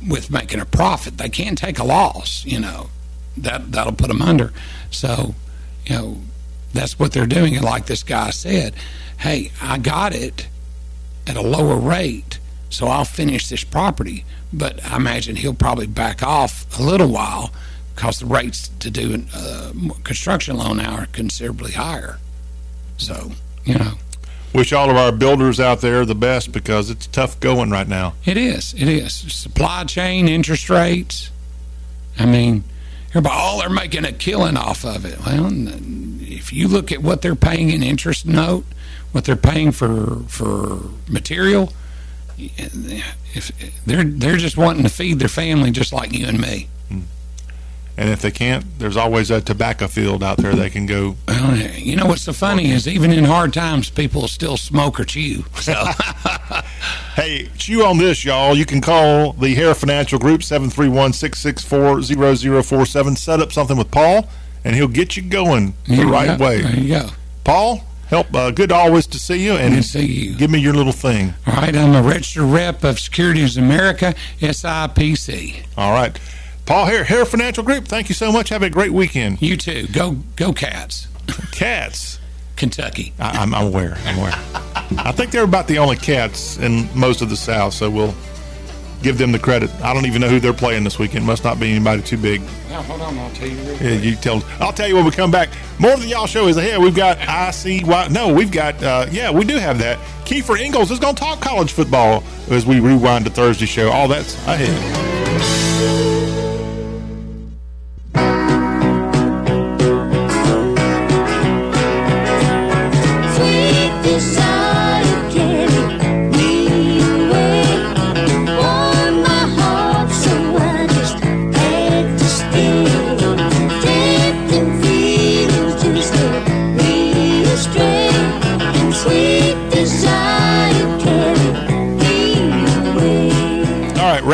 with making a profit. They can't take a loss, you know. That that'll put them under. So, you know, that's what they're doing. And like this guy said, hey, I got it at a lower rate, so I'll finish this property. But I imagine he'll probably back off a little while because the rates to do a uh, construction loan now are considerably higher. So, you know, Wish all of our builders out there the best because it's tough going right now. it is. It is. Supply chain, interest rates. I mean, everybody, oh, they're making a killing off of it. Well, if you look at what they're paying in interest note, what they're paying for for material, if they're they're just wanting to feed their family just like you and me. Hmm. And if they can't, there's always a tobacco field out there they can go. Well, you know what's so funny is even in hard times, people still smoke or chew. So Hey, chew on this, y'all. You can call the Hare Financial Group, 731-664-0047. Set up something with Paul, and he'll get you going the Here we right go. way. There you go. Paul, help. Uh, good always to see you, and see you. give me your little thing. All right, I'm a registered rep of Securities America, SIPC. All right. Paul Hare, Hare Financial Group, thank you so much. Have a great weekend. You too. Go, go, Cats. Cats. Kentucky. I, I'm, I'm aware. I'm aware. I think they're about the only cats in most of the South, so we'll give them the credit. I don't even know who they're playing this weekend. Must not be anybody too big. Now, hold on, I'll tell you. Yeah, you tell. I'll tell you when we come back. More of the y'all show is ahead. We've got ICY. No, we've got. Uh, yeah, we do have that. Kiefer Ingalls is going to talk college football as we rewind to Thursday show. All that's ahead.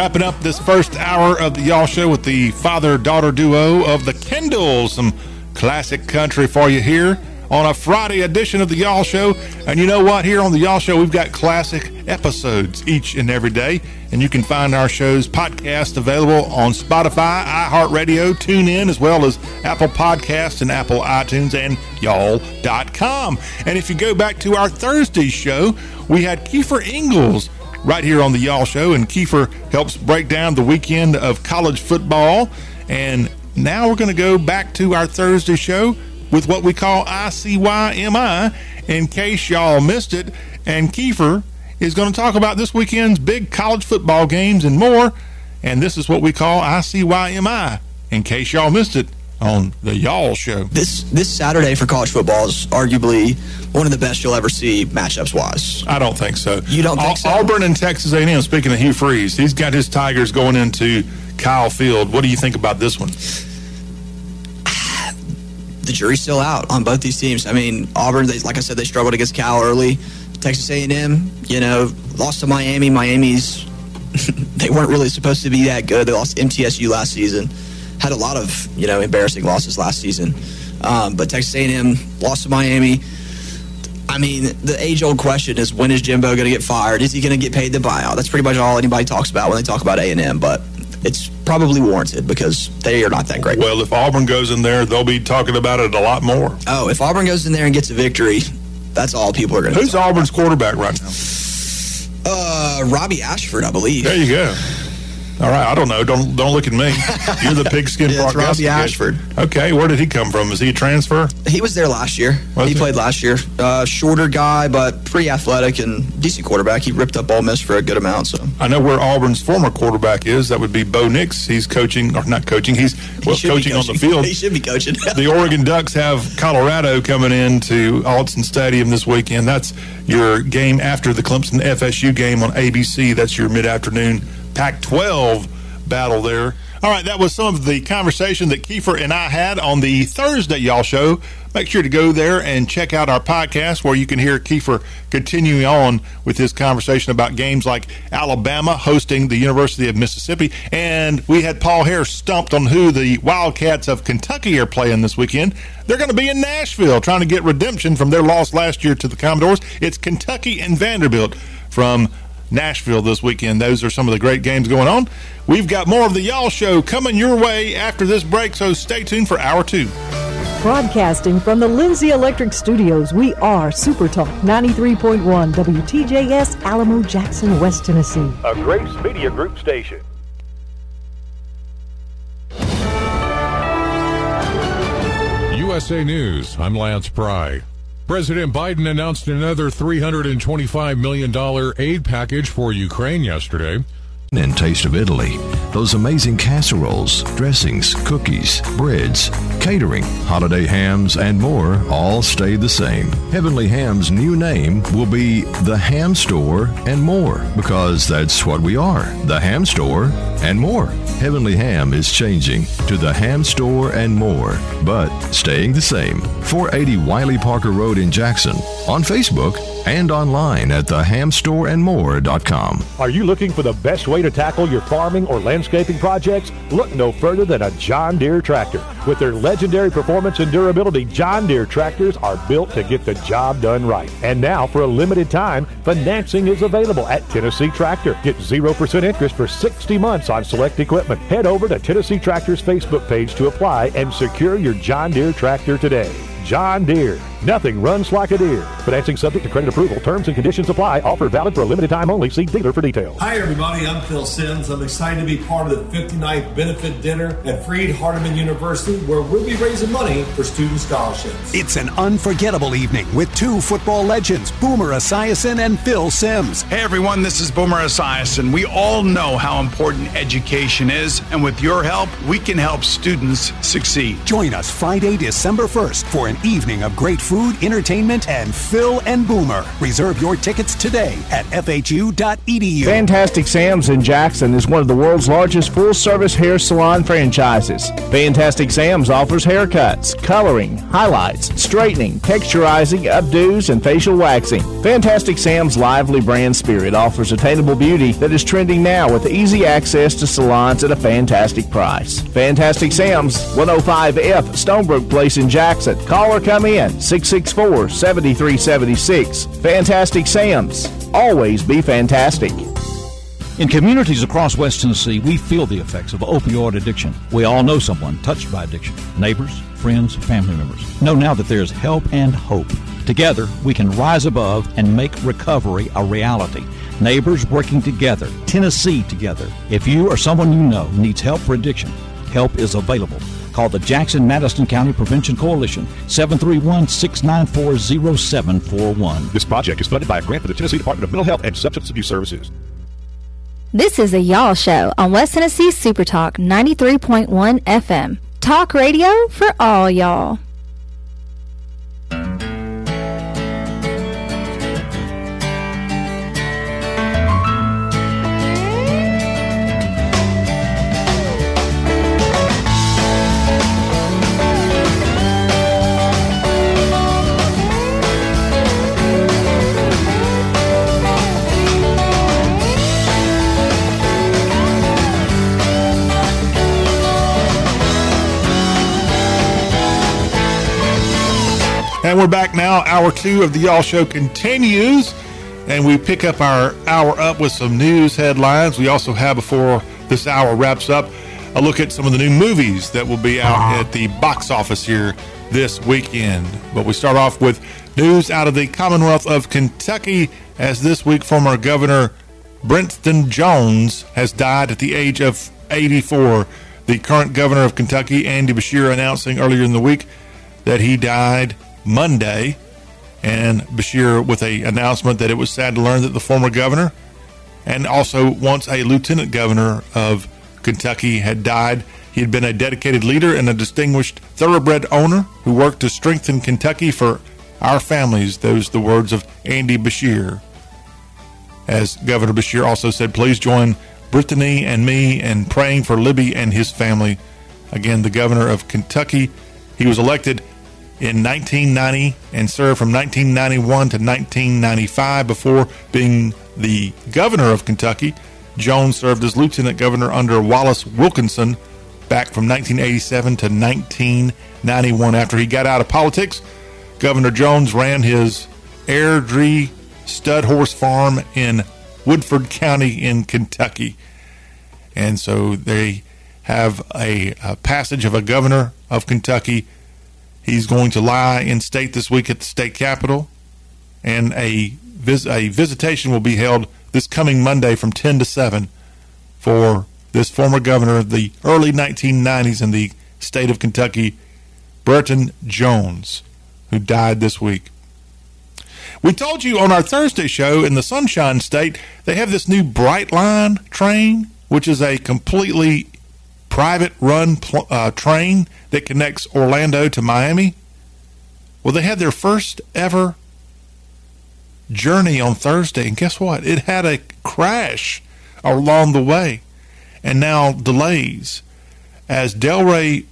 Wrapping up this first hour of the Y'all Show with the father daughter duo of the Kendalls. Some classic country for you here on a Friday edition of the Y'all Show. And you know what? Here on the Y'all Show, we've got classic episodes each and every day. And you can find our show's podcast available on Spotify, iHeartRadio, TuneIn, as well as Apple Podcasts and Apple iTunes and y'all.com. And if you go back to our Thursday show, we had Kiefer Ingalls right here on the Y'all Show, and Kiefer helps break down the weekend of college football. And now we're going to go back to our Thursday show with what we call ICYMI, in case y'all missed it. And Kiefer is going to talk about this weekend's big college football games and more. And this is what we call ICYMI, in case y'all missed it on the Y'all Show. This this Saturday for college football is arguably one of the best you'll ever see matchups wise. I don't think so. You don't think Au- so? Auburn and Texas A&M. Speaking of Hugh Freeze, he's got his Tigers going into Kyle Field. What do you think about this one? The jury's still out on both these teams. I mean, Auburn, they, like I said, they struggled against Cal early. Texas A&M, you know, lost to Miami. Miami's they weren't really supposed to be that good. They lost MTSU last season. Had a lot of you know embarrassing losses last season. Um, but Texas A&M lost to Miami. I mean, the age-old question is when is Jimbo going to get fired? Is he going to get paid the buyout? That's pretty much all anybody talks about when they talk about A&M. But it's probably warranted because they are not that great. Well, if Auburn goes in there, they'll be talking about it a lot more. Oh, if Auburn goes in there and gets a victory, that's all people are going to. Who's Auburn's quarterback right now? Uh, Robby Ashford, I believe. There you go. All right, I don't know. Don't don't look at me. You're the pigskin Yeah, Robby prognosticator. Ashford. Okay, where did he come from? Is he a transfer? He was there last year. Was he he? played last year. Uh, shorter guy, but pretty athletic and decent quarterback. He ripped up Ole Miss for a good amount. So I know where Auburn's former quarterback is. That would be Bo Nix. He's coaching, or not coaching. He's well, He be coaching, on the field. He should be coaching. the Oregon Ducks have Colorado coming into Autzen Stadium this weekend. That's your game after the Clemson FSU game on ABC. That's your mid afternoon Pac 12 battle there. All right, that was some of the conversation that Kiefer and I had on the Thursday Y'all Show. Make sure to go there and check out our podcast where you can hear Kiefer continuing on with his conversation about games like Alabama hosting the University of Mississippi. And we had Paul Hare stumped on who the Wildcats of Kentucky are playing this weekend. They're going to be in Nashville trying to get redemption from their loss last year to the Commodores. It's Kentucky and Vanderbilt from Nashville this weekend. Those are some of the great games going on. We've got more of the Y'all Show coming your way after this break, so stay tuned for hour two. Broadcasting from the Lindsay Electric Studios, we are Super Talk 93.1 WTJS Alamo Jackson, West Tennessee. a Grace Media Group station. USA News, I'm Lance Pry. President Biden announced another $325 million aid package for Ukraine yesterday. And taste of Italy. Those amazing casseroles, dressings, cookies, breads, catering, holiday hams, and more all stay the same. Heavenly Ham's new name will be The Ham Store and More because that's what we are the Ham Store and More. Heavenly Ham is changing to the Ham Store and More, but staying the same. 480 Wiley Parker Road in Jackson, on Facebook and online at thehamstoreandmore.com. Are you looking for the best way to tackle your farming or landscaping projects? Look no further than a John Deere tractor. With their legendary performance and durability, John Deere tractors are built to get the job done right. And now, for a limited time, financing is available at Tennessee Tractor. Get 0% interest for 60 months on select equipment. Head over to Tennessee Tractor's Facebook page to apply and secure your John Deere tractor today. John Deere. Nothing runs like a deer. Financing subject to credit approval. Terms and conditions apply. Offer valid for a limited time only. See dealer for details. Hi, everybody. I'm Phil Simms. I'm excited to be part of the 59th benefit dinner at Freed Hardeman University, where we'll be raising money for student scholarships. It's an unforgettable evening with two football legends, Boomer Esiason and Phil Simms. Hey everyone, this is Boomer Esiason. We all know how important education is, and with your help, we can help students succeed. Join us Friday, December 1st for an evening of great food, entertainment, and Phil and Boomer. Reserve your tickets today at fhu.edu. Fantastic Sam's in Jackson is one of the world's largest full service hair salon franchises. Fantastic Sam's offers haircuts, coloring, highlights, straightening, texturizing, updos, and facial waxing. Fantastic Sam's lively brand spirit offers attainable beauty that is trending now with easy access to salons at a fantastic price. Fantastic Sam's, 105F Stonebrook Place in Jackson. Call or come in 664 7376. Fantastic Sam's. Always be fantastic. In communities across West Tennessee, we feel the effects of opioid addiction. We all know someone touched by addiction neighbors, friends, family members. Know now that there's help and hope. Together, we can rise above and make recovery a reality. Neighbors working together, Tennessee together. If you or someone you know needs help for addiction, help is available. Call the Jackson Madison County Prevention Coalition, 731 694 0741. This project is funded by a grant from the Tennessee Department of Mental Health and Substance Abuse Services. This is a Y'all Show on West Tennessee Super Talk 93.1 FM. Talk radio for all y'all. And we're back now. Hour two of the Y'all Show continues. And we pick up our hour up with some news headlines. We also have, before this hour wraps up, a look at some of the new movies that will be out uh-huh. at the box office here this weekend. But we start off with news out of the Commonwealth of Kentucky as this week former Governor Brereton Jones has died at the age of 84. The current governor of Kentucky, Andy Beshear, announcing earlier in the week that he died Monday, and Beshear with a announcement that it was sad to learn that the former governor and also once a lieutenant governor of Kentucky had died. He had been a dedicated leader and a distinguished thoroughbred owner who worked to strengthen Kentucky for our families. Those the words of Andy Beshear. As Governor Beshear also said, please join Brittany and me in praying for Libby and his family. Again, the governor of Kentucky. He was elected in 1990 and served from 1991 to 1995 before being the governor of Kentucky. Jones served as lieutenant governor under Wallace Wilkinson back from 1987 to 1991. After he got out of politics, Governor Jones ran his Airdrie stud horse farm in Woodford County in Kentucky. And so they have a, a passage of a governor of Kentucky He's going to lie in state this week at the state capitol, and a vis- a visitation will be held this coming Monday from 10 to 7 for this former governor of the early 1990s in the state of Kentucky, Brereton Jones, who died this week. We told you on our Thursday show in the Sunshine State, they have this new Brightline train, which is a completely private run pl- uh, train that connects Orlando to Miami. Well, they had their first ever journey on Thursday, and guess what? It had a crash along the way, and now delays. As Delray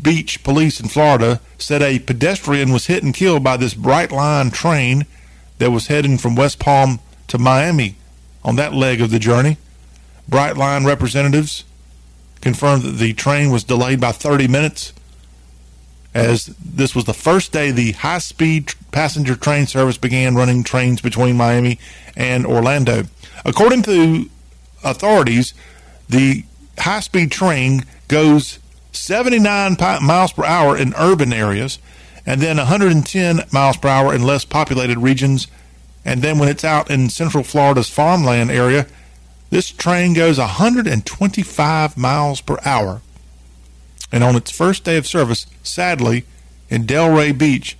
Beach police in Florida said a pedestrian was hit and killed by this Brightline train that was heading from West Palm to Miami on that leg of the journey. Brightline representatives confirmed that the train was delayed by 30 minutes as this was the first day the high speed passenger train service began running trains between Miami and Orlando. According to authorities, the high speed train goes 79 miles per hour in urban areas and then 110 miles per hour in less populated regions. And then when it's out in central Florida's farmland area, this train goes 125 miles per hour. And on its first day of service, sadly, in Delray Beach,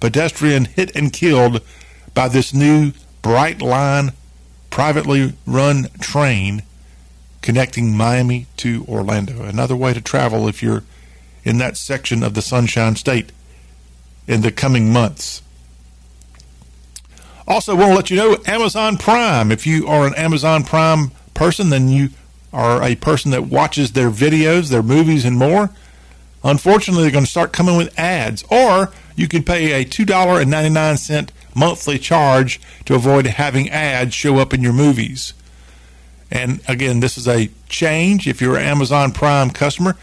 pedestrian hit and killed by this new Brightline privately run train connecting Miami to Orlando. Another way to travel if you're in that section of the Sunshine State in the coming months. Also, want to let you know Amazon Prime. If you are an Amazon Prime person, then you are a person that watches their videos, their movies, and more. Unfortunately, they're going to start coming with ads, or you can pay a $2.99 monthly charge to avoid having ads show up in your movies. And again, this is a change if you're an Amazon Prime customer,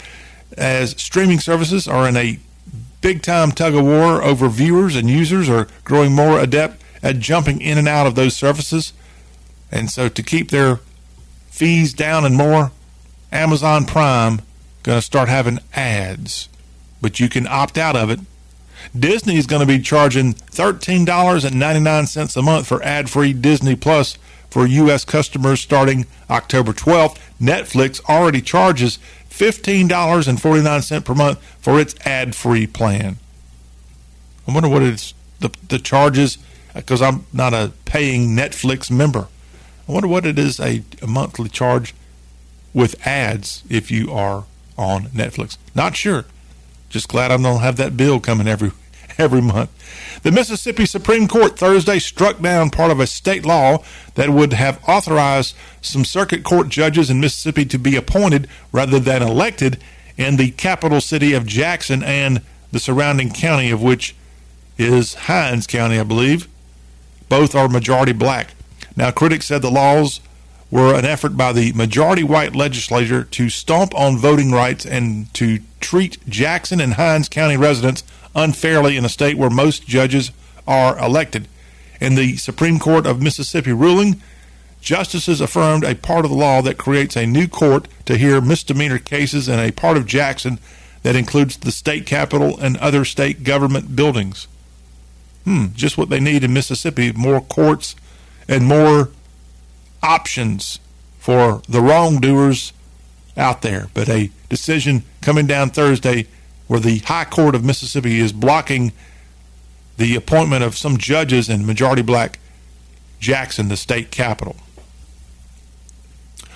as streaming services are in a big time tug of war over viewers and users are growing more adept at jumping in and out of those services. And so to keep their fees down and more, Amazon Prime going to start having ads, but you can opt out of it. Disney is going to be charging $13.99 a month for ad-free Disney Plus for U.S. customers starting October 12th. Netflix already charges $15.49 per month for its ad-free plan. I wonder what it's the the charges because I'm not a paying Netflix member. I wonder what it is a, a monthly charge with ads if you are on Netflix. Not sure. Just glad I don't have that bill coming every every month. The Mississippi Supreme Court Thursday struck down part of a state law that would have authorized some circuit court judges in Mississippi to be appointed rather than elected in the capital city of Jackson and the surrounding county of which is Hinds County, I believe. Both are majority black. Now, critics said the laws were an effort by the majority white legislature to stomp on voting rights and to treat Jackson and Hinds County residents unfairly in a state where most judges are elected. In the Supreme Court of Mississippi ruling, justices affirmed a part of the law that creates a new court to hear misdemeanor cases in a part of Jackson that includes the state capitol and other state government buildings. Hmm, just what they need in Mississippi more courts and more options for the wrongdoers out there. But a decision coming down Thursday where the High Court of Mississippi is blocking the appointment of some judges in majority black Jackson, the state capital.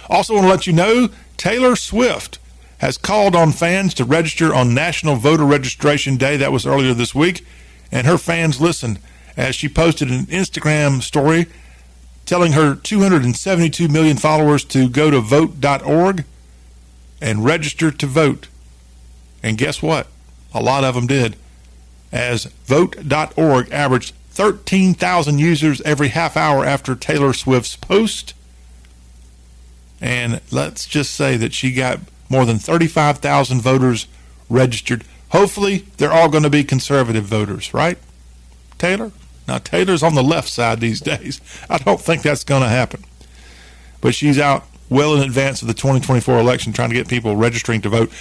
Also, want to let you know Taylor Swift has called on fans to register on National Voter Registration Day. That was earlier this week. And her fans listened as she posted an Instagram story telling her 272 million followers to go to vote.org and register to vote. And guess what? A lot of them did, as vote.org averaged 13,000 users every half hour after Taylor Swift's post. And let's just say that she got more than 35,000 voters registered. Hopefully, they're all going to be conservative voters, right? Taylor? Now, Taylor's on the left side these days. I don't think that's going to happen. But she's out well in advance of the 2024 election trying to get people registering to vote.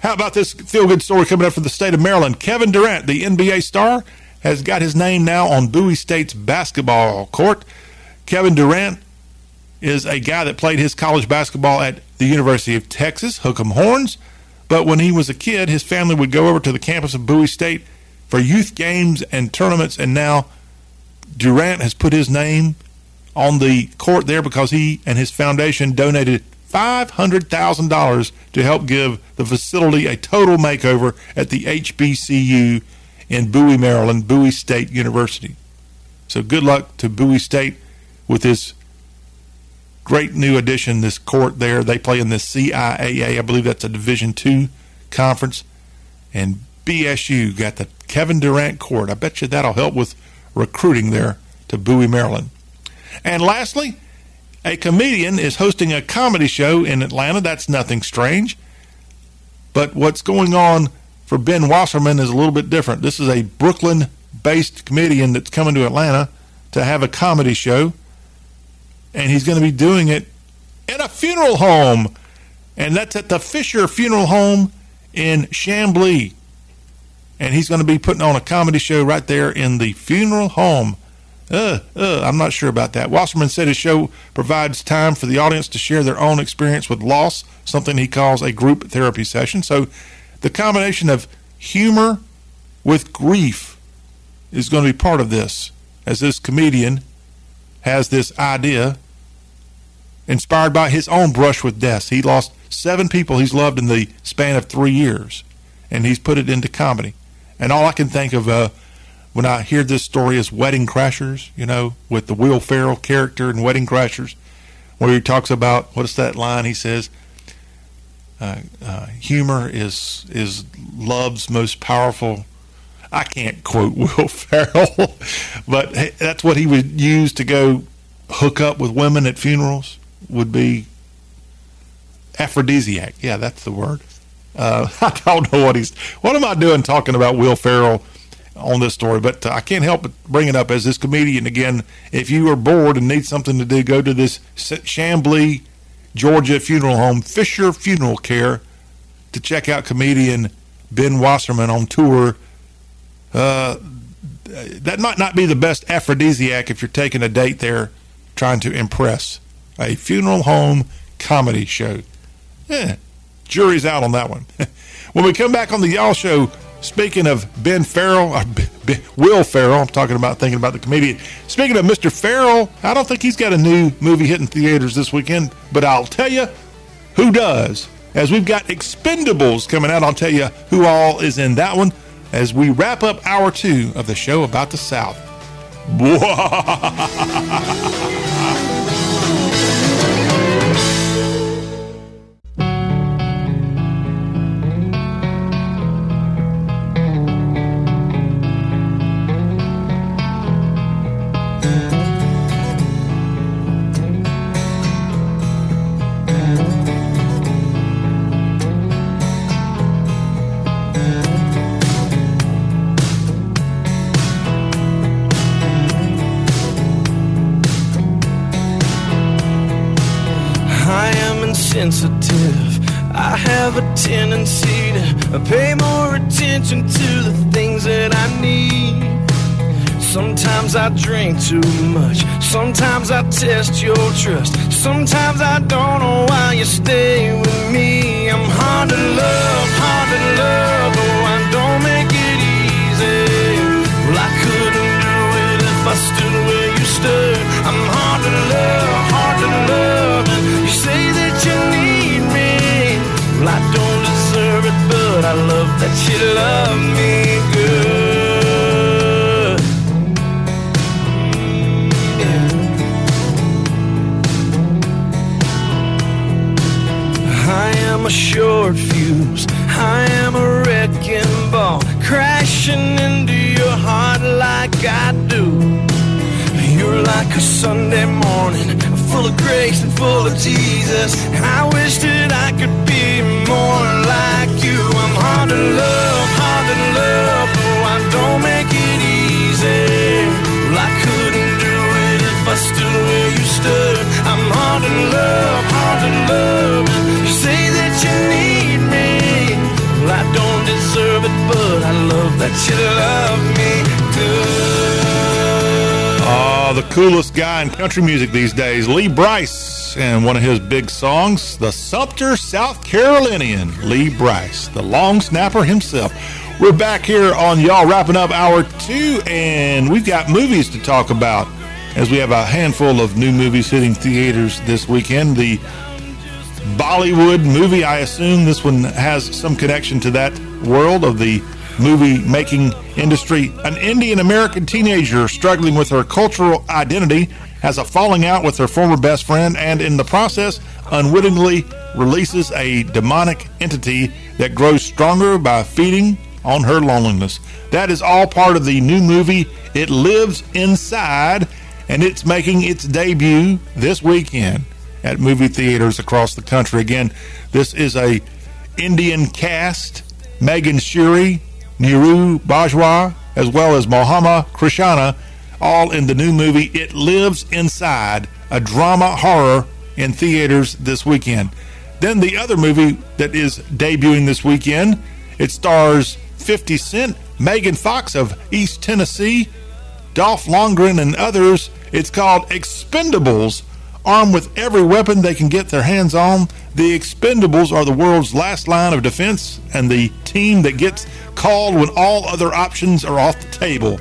How about this feel good story coming up from the state of Maryland? Kevin Durant, the NBA star, has got his name now on Bowie State's basketball court. Kevin Durant is a guy that played his college basketball at the University of Texas, Hook'em Horns. But when he was a kid, his family would go over to the campus of Bowie State for youth games and tournaments, and now Durant has put his name on the court there because he and his foundation donated $500,000 to help give the facility a total makeover at the HBCU in Bowie, Maryland, Bowie State University. So good luck to Bowie State with this great new addition, this court there. They play in the CIAA. I believe that's a Division two conference. And BSU got the Kevin Durant court. I bet you that'll help with recruiting there to Bowie, Maryland. And lastly, a comedian is hosting a comedy show in Atlanta. That's nothing strange. But what's going on for Ben Wasserman is a little bit different. This is a Brooklyn based comedian that's coming to Atlanta to have a comedy show. And he's going to be doing it in a funeral home. And that's at the Fisher Funeral Home in Chamblee. And he's going to be putting on a comedy show right there in the funeral home. Uh, uh, I'm not sure about that. Wasserman said his show provides time for the audience to share their own experience with loss, something he calls a group therapy session. So the combination of humor with grief is going to be part of this, as this comedian has this idea inspired by his own brush with death. He lost seven people he's loved in the span of three years, and he's put it into comedy. And all I can think of uh, when I hear this story is Wedding Crashers, you know, with the Will Ferrell character in Wedding Crashers, where he talks about what's that line he says? Uh, uh, humor is is love's most powerful. I can't quote Will Ferrell, but that's what he would use to go hook up with women at funerals. Would be aphrodisiac. Yeah, that's the word. Uh, I don't know what he's. What am I doing talking about Will Ferrell on this story? But uh, I can't help but bring it up as this comedian again. If you are bored and need something to do, go to this Chamblee, Georgia funeral home, Fisher Funeral Care, to check out comedian Ben Wasserman on tour. Uh, that might not be the best aphrodisiac if you're taking a date there, trying to impress. A funeral home comedy show. Yeah, jury's out on that one. when we come back on the Y'all Show, speaking of Ben Farrell, uh, Will Ferrell, I'm talking about thinking about the comedian. Speaking of Mr. Ferrell, I don't think he's got a new movie hitting theaters this weekend, but I'll tell you who does. As we've got Expendables coming out, I'll tell you who all is in that one as we wrap up hour two of the show about the South. too much. Sometimes I test your trust. Sometimes I don't know why you stay with me. I'm hard to love, hard to love. Oh, I don't make it easy. Well, I couldn't do it if I stood where you stood. I'm hard to love, hard to love. You say that you need me. Well, I don't deserve it, but I love that you love me short fuse. I am a wrecking ball, crashing into your heart like I do. You're like a Sunday morning, full of grace and full of Jesus. And I wish that I could be more like you. I'm hard to love, hard to love. Oh, I don't make it easy. Well, I couldn't do it if I stood where you stood. I'm hard to love, love that you love me good. Oh, the coolest guy in country music these days, Lee Brice, and one of his big songs, the Sumter, South Carolinian, Lee Brice, the long snapper himself. We're back here on y'all wrapping up hour two, and we've got movies to talk about as we have a handful of new movies hitting theaters this weekend. The Bollywood movie, I assume this one has some connection to that world of the movie making industry. An Indian American teenager struggling with her cultural identity has a falling out with her former best friend and in the process unwittingly releases a demonic entity that grows stronger by feeding on her loneliness. That is all part of the new movie It Lives Inside and it's making its debut this weekend at movie theaters across the country. Again, this is a Indian cast, Megan Suri, Neeru Bajwa, as well as Mohammed Krishna, all in the new movie It Lives Inside, a drama horror in theaters this weekend. Then the other movie that is debuting this weekend, it stars 50 Cent, Megan Fox of East Tennessee, Dolph Lundgren, and others. It's called Expendables. Armed with every weapon they can get their hands on, the Expendables are the world's last line of defense and the team that gets called when all other options are off the table.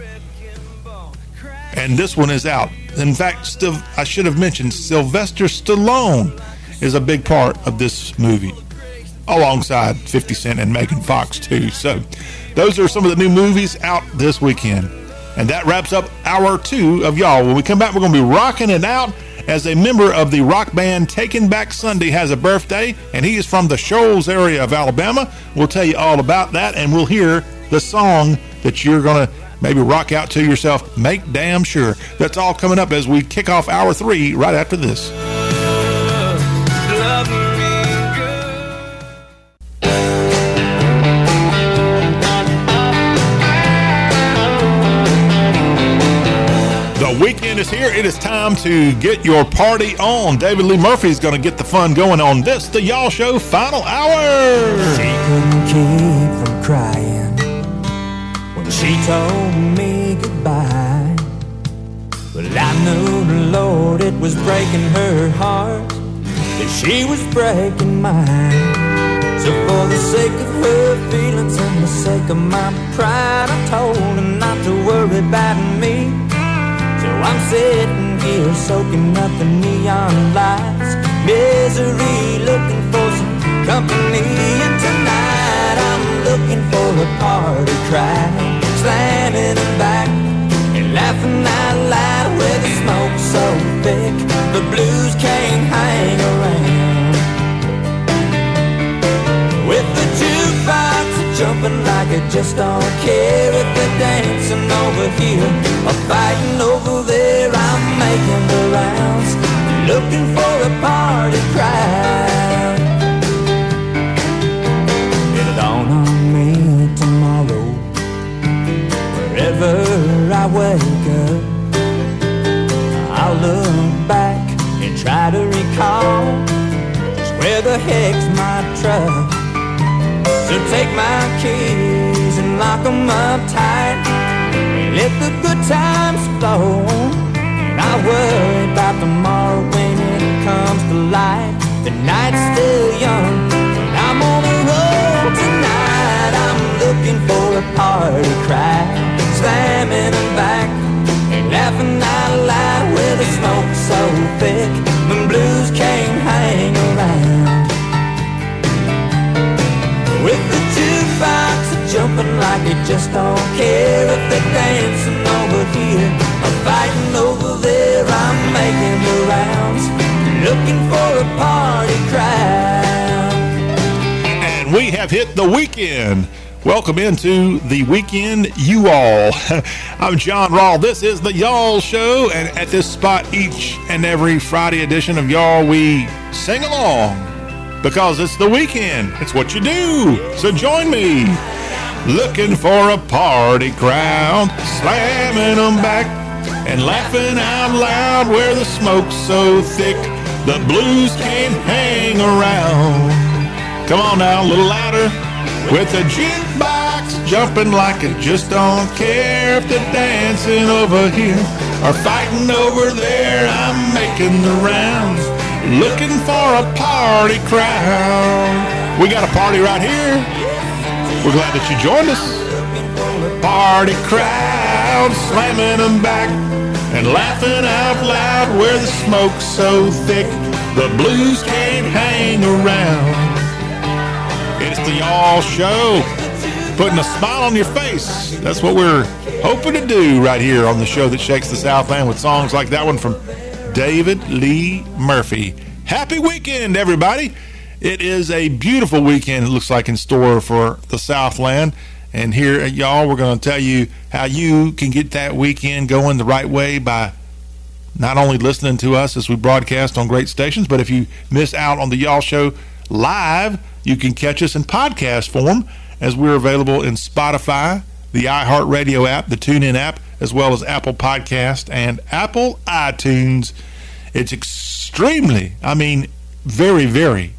And this one is out. In fact, still, I should have mentioned Sylvester Stallone is a big part of this movie, alongside 50 Cent and Megan Fox, too. So, those are some of the new movies out this weekend. And that wraps up hour two of y'all. When we come back, we're going to be rocking it out as a member of the rock band Taking Back Sunday has a birthday, and he is from the Shoals area of Alabama. We'll tell you all about that, and we'll hear the song that you're going to maybe rock out to yourself. Make damn sure. That's all coming up as we kick off hour three right after this. The weekend is here. It is time to get your party on. David Lee Murphy is going to get the fun going on this, the Y'all Show final hour. She couldn't keep from crying when she told me goodbye. Well, I knew the Lord it was breaking her heart, and she was breaking mine. So for the sake of her feelings and the sake of my pride, I told her not to worry about me. Sitting here soaking up the neon lights, misery, looking for some company. And tonight I'm looking for a party crowd, slamming them back and laughing out loud with the smoke so thick the blues can't hang around. I just don't care if they're dancing over here or fighting over there. I'm making the rounds, looking for a party crowd. It'll dawn on me tomorrow, wherever I wake up. I'll look back and try to recall just where the heck's my truck. So take my and lock 'em up tight. Let the good times flow. I worry about tomorrow when it comes to light. The night's still young. And I'm on the road tonight. I'm looking for a party crowd. Slamming them back laughing out loud with the smoke so thick. The blues just don't care if they're dancing over here or fighting over there. I'm making the rounds, looking for a party crowd. And we have hit the weekend. Welcome into the weekend, you all. I'm John Rawl. This is the Y'all Show, and at this spot, each and every Friday edition of Y'all, we sing along because it's the weekend. It's what you do. So join me. Looking for a party crowd, slamming them back and laughing out loud where the smoke's so thick the blues can't hang around. Come on now, a little louder. With the jukebox jumping like it just don't care if they're dancing over here or fighting over there. I'm making the rounds, looking for a party crowd. We got a party right here. We're glad that you joined us. party crowd slamming them back and laughing out loud where the smoke's so thick the blues can't hang around. It's the Y'all Show, putting a smile on your face. That's what we're hoping to do right here on the show that shakes the Southland with songs like that one from David Lee Murphy. Happy weekend, everybody! It is a beautiful weekend, it looks like, in store for the Southland. And here at Y'all, we're going to tell you how you can get that weekend going the right way by not only listening to us as we broadcast on great stations, but if you miss out on the Y'all Show live, you can catch us in podcast form as we're available in Spotify, the iHeartRadio app, the TuneIn app, as well as Apple Podcast and Apple iTunes. It's extremely, I mean, very, very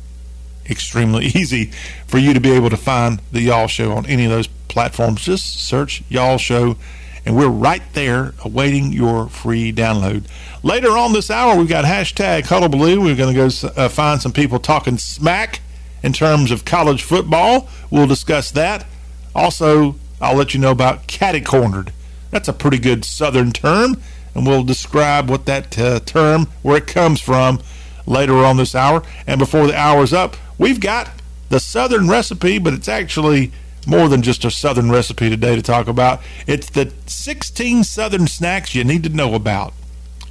extremely easy for you to be able to find the Y'all Show on any of those platforms. Just search Y'all Show, and we're right there awaiting your free download. Later on this hour, we've got hashtag Hullabaloo. We're going to go uh, find some people talking smack in terms of college football. We'll discuss that. Also, I'll let you know about catty cornered. That's a pretty good Southern term, and we'll describe what that uh, term, where it comes from, later on this hour. And before the hour's up, we've got the Southern recipe, but it's actually more than just a Southern recipe today to talk about. It's the 16 Southern snacks you need to know about.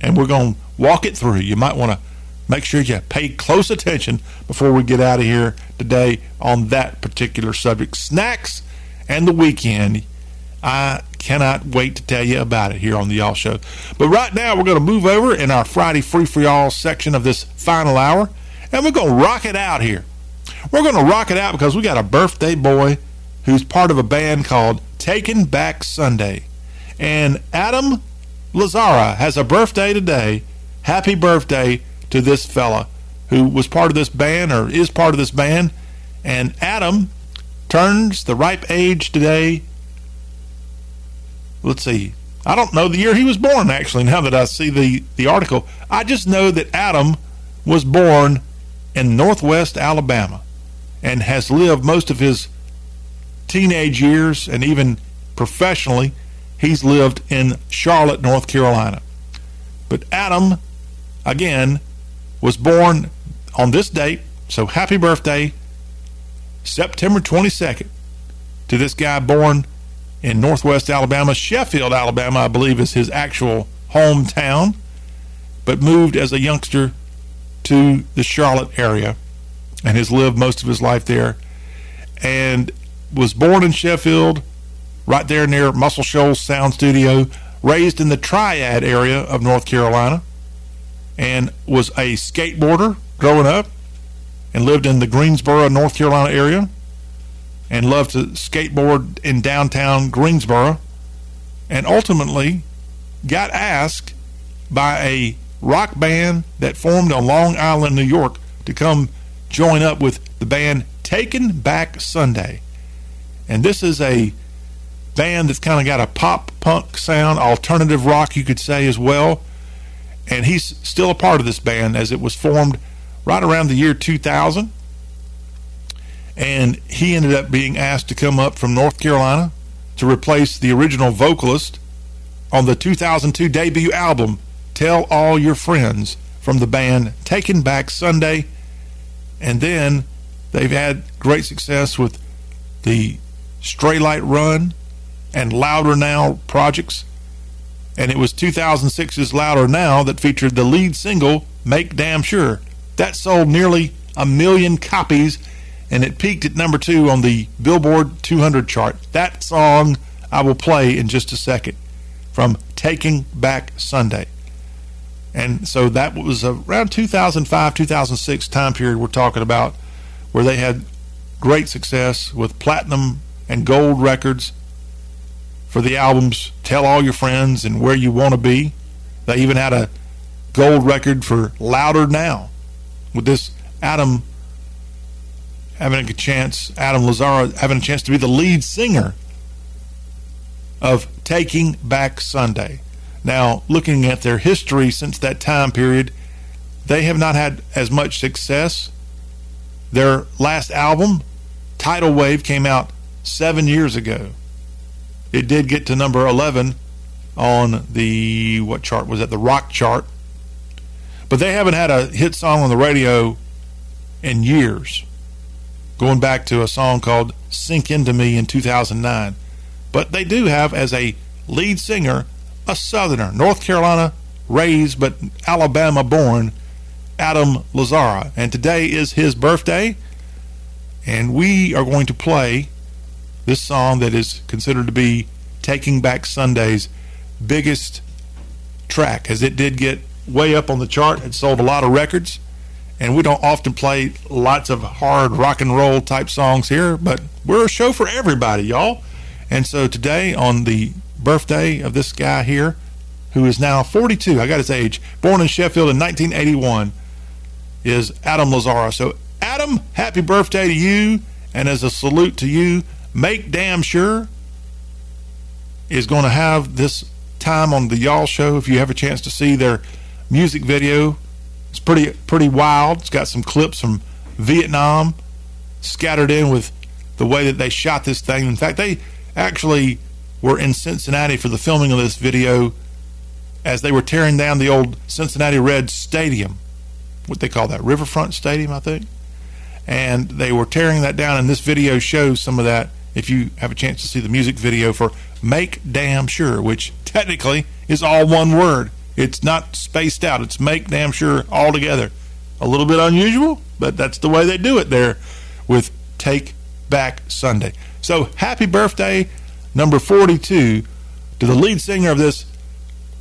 And we're going to walk it through. You might want to make sure you pay close attention before we get out of here today on that particular subject. Snacks and the weekend. I cannot wait to tell you about it here on the Y'all Show. But right now, we're going to move over in our Friday Free for Y'all section of this final hour, and we're going to rock it out here. We're going to rock it out because we got a birthday boy who's part of a band called Taking Back Sunday. And Adam Lazzara has a birthday today. Happy birthday to this fella who was part of this band or is part of this band. And Adam turns the ripe age today. Let's see. I don't know the year he was born, actually, now that I see the, the article. I just know that Adam was born in northwest Alabama and has lived most of his teenage years and even professionally, he's lived in Charlotte, North Carolina. But Adam, again, was born on this date, so happy birthday, September 22nd, to this guy born in northwest Alabama. Sheffield, Alabama, I believe, is his actual hometown, but moved as a youngster to the Charlotte area and has lived most of his life there. And was born in Sheffield, right there near Muscle Shoals Sound Studio, raised in the Triad area of North Carolina, and was a skateboarder growing up, and lived in the Greensboro, North Carolina area, and loved to skateboard in downtown Greensboro, and ultimately got asked by a rock band that formed on Long Island, New York, to come join up with the band Taken Back Sunday. And this is a band that's kind of got a pop punk sound, alternative rock, you could say, as well. And he's still a part of this band as it was formed right around the year 2000. And he ended up being asked to come up from North Carolina to replace the original vocalist on the 2002 debut album, Tell All Your Friends, from the band Taken Back Sunday. And then they've had great success with the Straylight Run and Louder Now projects. And it was 2006's Louder Now that featured the lead single, Make Damn Sure. That sold nearly a million copies and it peaked at number two on the Billboard 200 chart. That song I will play in just a second from Taking Back Sunday. And so that was around 2005, 2006 time period we're talking about where they had great success with platinum and gold records for the albums Tell All Your Friends and Where You Want to Be. They even had a gold record for Louder Now with this Adam having a chance, Adam Lazzara having a chance to be the lead singer of Taking Back Sunday. Now, looking at their history since that time period, they have not had as much success. Their last album, Tidal Wave, came out seven years ago. it did get to number 11 on the what chart was that? The rock chart. But they haven't had a hit song on the radio in years, going back to a song called "Sink Into Me" in 2009. But they do have as a lead singer a Southerner, North Carolina raised but Alabama born, Adam Lazzara. And today is his birthday. And we are going to play this song that is considered to be Taking Back Sunday's biggest track, as it did get way up on the chart. It sold a lot of records. And we don't often play lots of hard rock and roll type songs here, but we're a show for everybody, y'all. And so today, on the birthday of this guy here, who is now 42, I got his age, born in Sheffield in 1981, is Adam Lazzara. So, Adam, happy birthday to you. And as a salute to you, make damn sure is going to have this time on the Y'all Show. If you have a chance to see their music video, it's pretty pretty wild. It's got some clips from Vietnam scattered in with the way that they shot this thing. In fact, they actually were in Cincinnati for the filming of this video as they were tearing down the old Cincinnati Reds stadium. What they call that? Riverfront Stadium, I think. And they were tearing that down, and this video shows some of that if you have a chance to see the music video for Make Damn Sure, which technically is all one word. It's not spaced out. It's Make Damn Sure all together. A little bit unusual, but that's the way they do it there with Take Back Sunday. So happy birthday, number 42, to the lead singer of this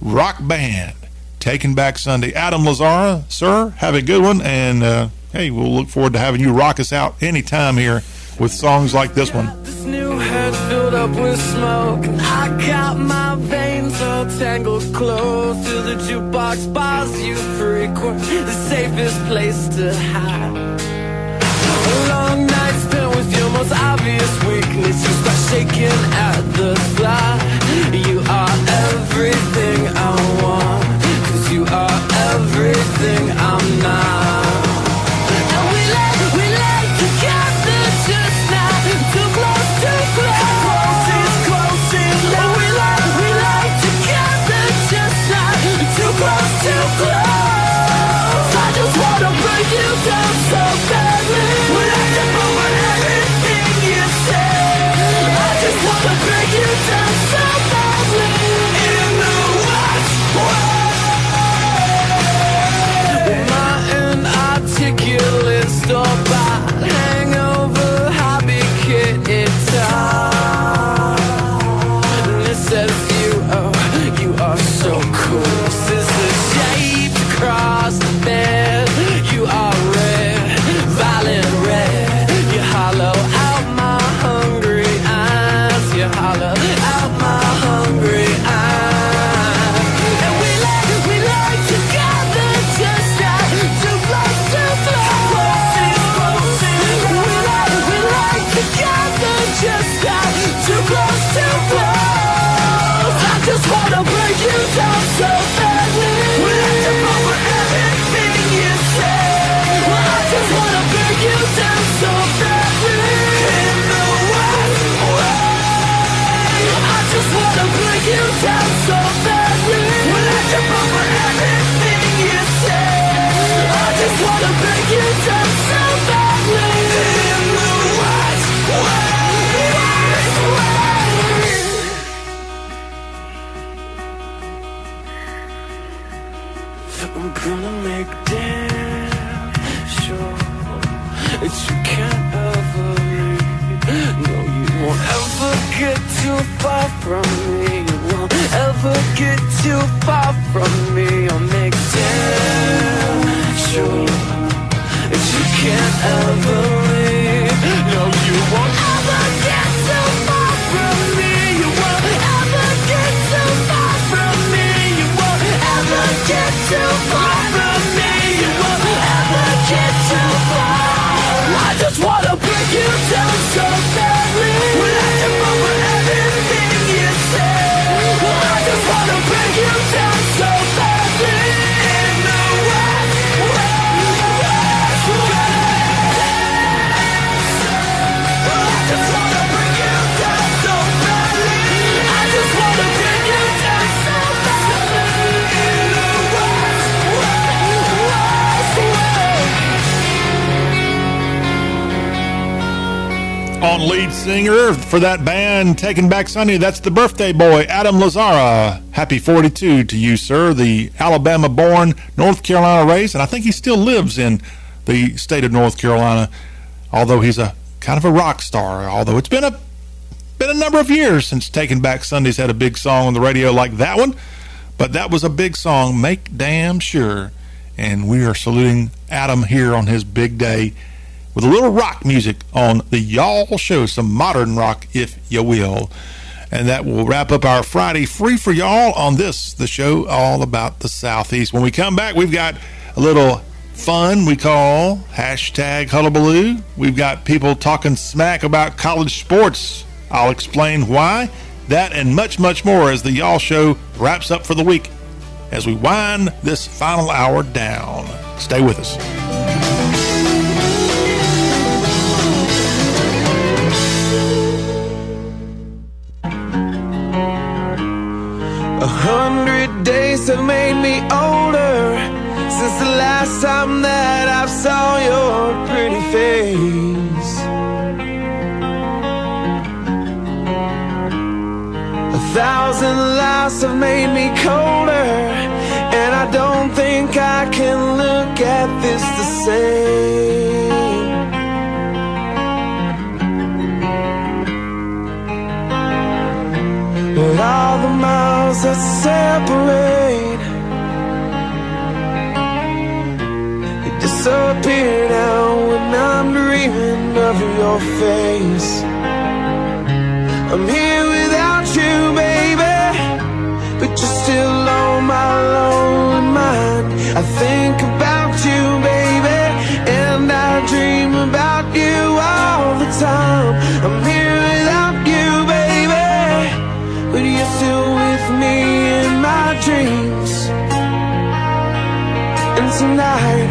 rock band, Taking Back Sunday, Adam Lazzara. Sir, have a good one, and uh, hey, we'll look forward to having you rock us out anytime here with songs like this one. This new head filled up with smoke. I got my veins all tangled close to the jukebox bars you frequent. The safest place to hide. A long night spent with your most obvious weakness. You at the thought. You are everything I want. Cause you are everything I'm not. For that band, Taking Back Sunday. That's the birthday boy, Adam Lazzara. Happy 42 to you, sir. The Alabama born, North Carolina raised, and I think he still lives in the state of North Carolina, although he's a kind of a rock star. Although it's been a been a number of years since Taking Back Sundays had a big song on the radio like that one, but that was a big song, Make Damn Sure. And we are saluting Adam here on his big day with a little rock music on the Y'all Show, some modern rock, if you will. And that will wrap up our Friday free for y'all on this, the show all about the Southeast. When we come back, we've got a little fun we call hashtag hullabaloo. We've got people talking smack about college sports. I'll explain why. That and much, much more as the Y'all Show wraps up for the week as we wind this final hour down. Stay with us. A hundred days have made me older since the last time that I saw your pretty face. A thousand lies have made me colder, and I don't think I can look at this the same. All the miles that separate. You disappear now when I'm dreaming of your face. I'm here without you, baby But you're still on my lonely mind. I think about you, baby And I dream about you all the time. I'm tonight,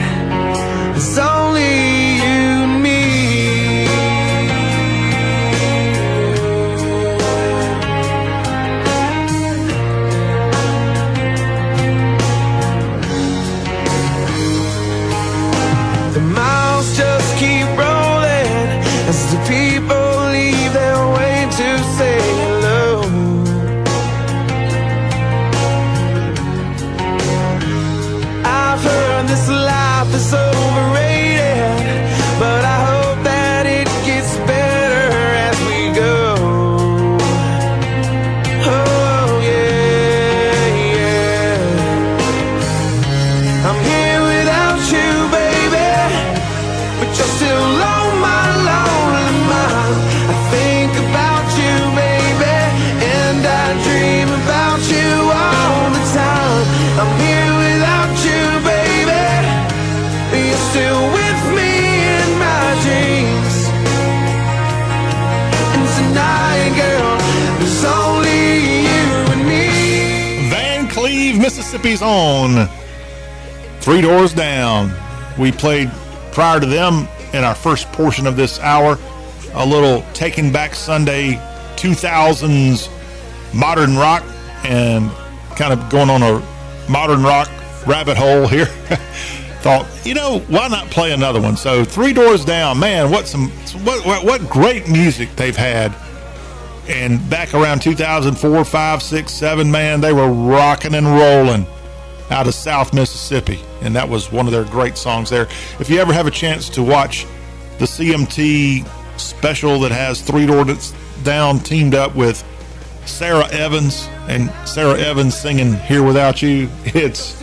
Mississippi's own. Three Doors Down. We played prior to them in our first portion of this hour a little Taking Back Sunday 2000s modern rock and kind of going on a modern rock rabbit hole here. Thought, you know, why not play another one? So, Three Doors Down, man, what some what what, what great music they've had and back around 2004, 5, 6, 7, man, they were rocking and rolling out of South Mississippi. And that was one of their great songs there. If you ever have a chance to watch the CMT special that has Three Doors Down teamed up with Sara Evans and Sara Evans singing Here Without You, it's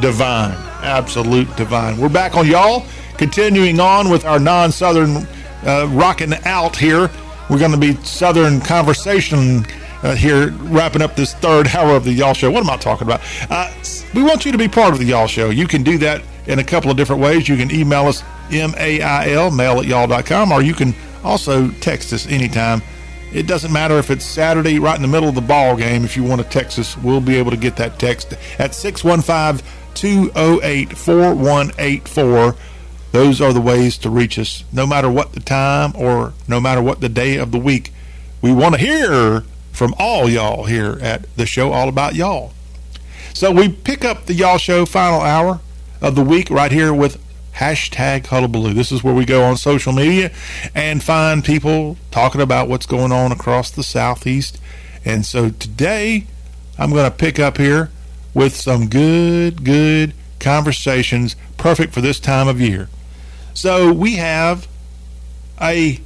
divine. Absolute divine. We're back on y'all, continuing on with our non Southern uh, rocking out here. We're going to be Southern conversation uh, here, wrapping up this third hour of the Y'all Show. What am I talking about? Uh, we want you to be part of the Y'all Show. You can do that in a couple of different ways. You can email us, M-A-I-L, mail at y'all.com, or you can also text us anytime. It doesn't matter if it's Saturday, right in the middle of the ball game. If you want to text us, we'll be able to get that text at 615 208 4184. Those are the ways to reach us, no matter what the time or no matter what the day of the week. We want to hear from all y'all here at the show All About Y'all. So we pick up the Y'all Show final hour of the week right here with hashtag hullabaloo. This is where we go on social media and find people talking about what's going on across the southeast. And so today I'm going to pick up here with some good, good conversations, perfect for this time of year. So we have a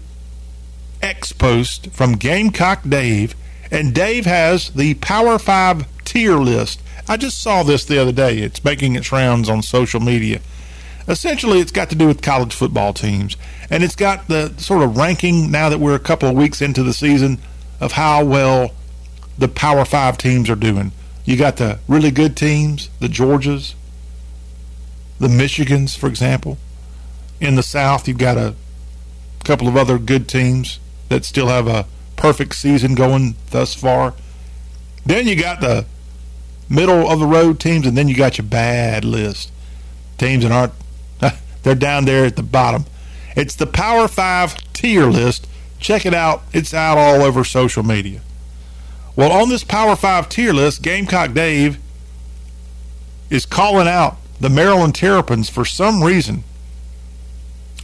X post from Gamecock Dave, and Dave has the Power Five tier list. I just saw this the other day. It's making its rounds on social media. Essentially, it's got to do with college football teams, and it's got the sort of ranking now that we're a couple of weeks into the season of how well the Power Five teams are doing. You got the really good teams, the Georgias, the Michigans, for example. In the South, you've got a couple of other good teams that still have a perfect season going thus far. Then you got the middle of the road teams, and then you got your bad list teams that aren't. They're down there at the bottom. It's the Power Five tier list. Check it out. It's out all over social media. Well, on this Power Five tier list, Gamecock Dave is calling out the Maryland Terrapins for some reason.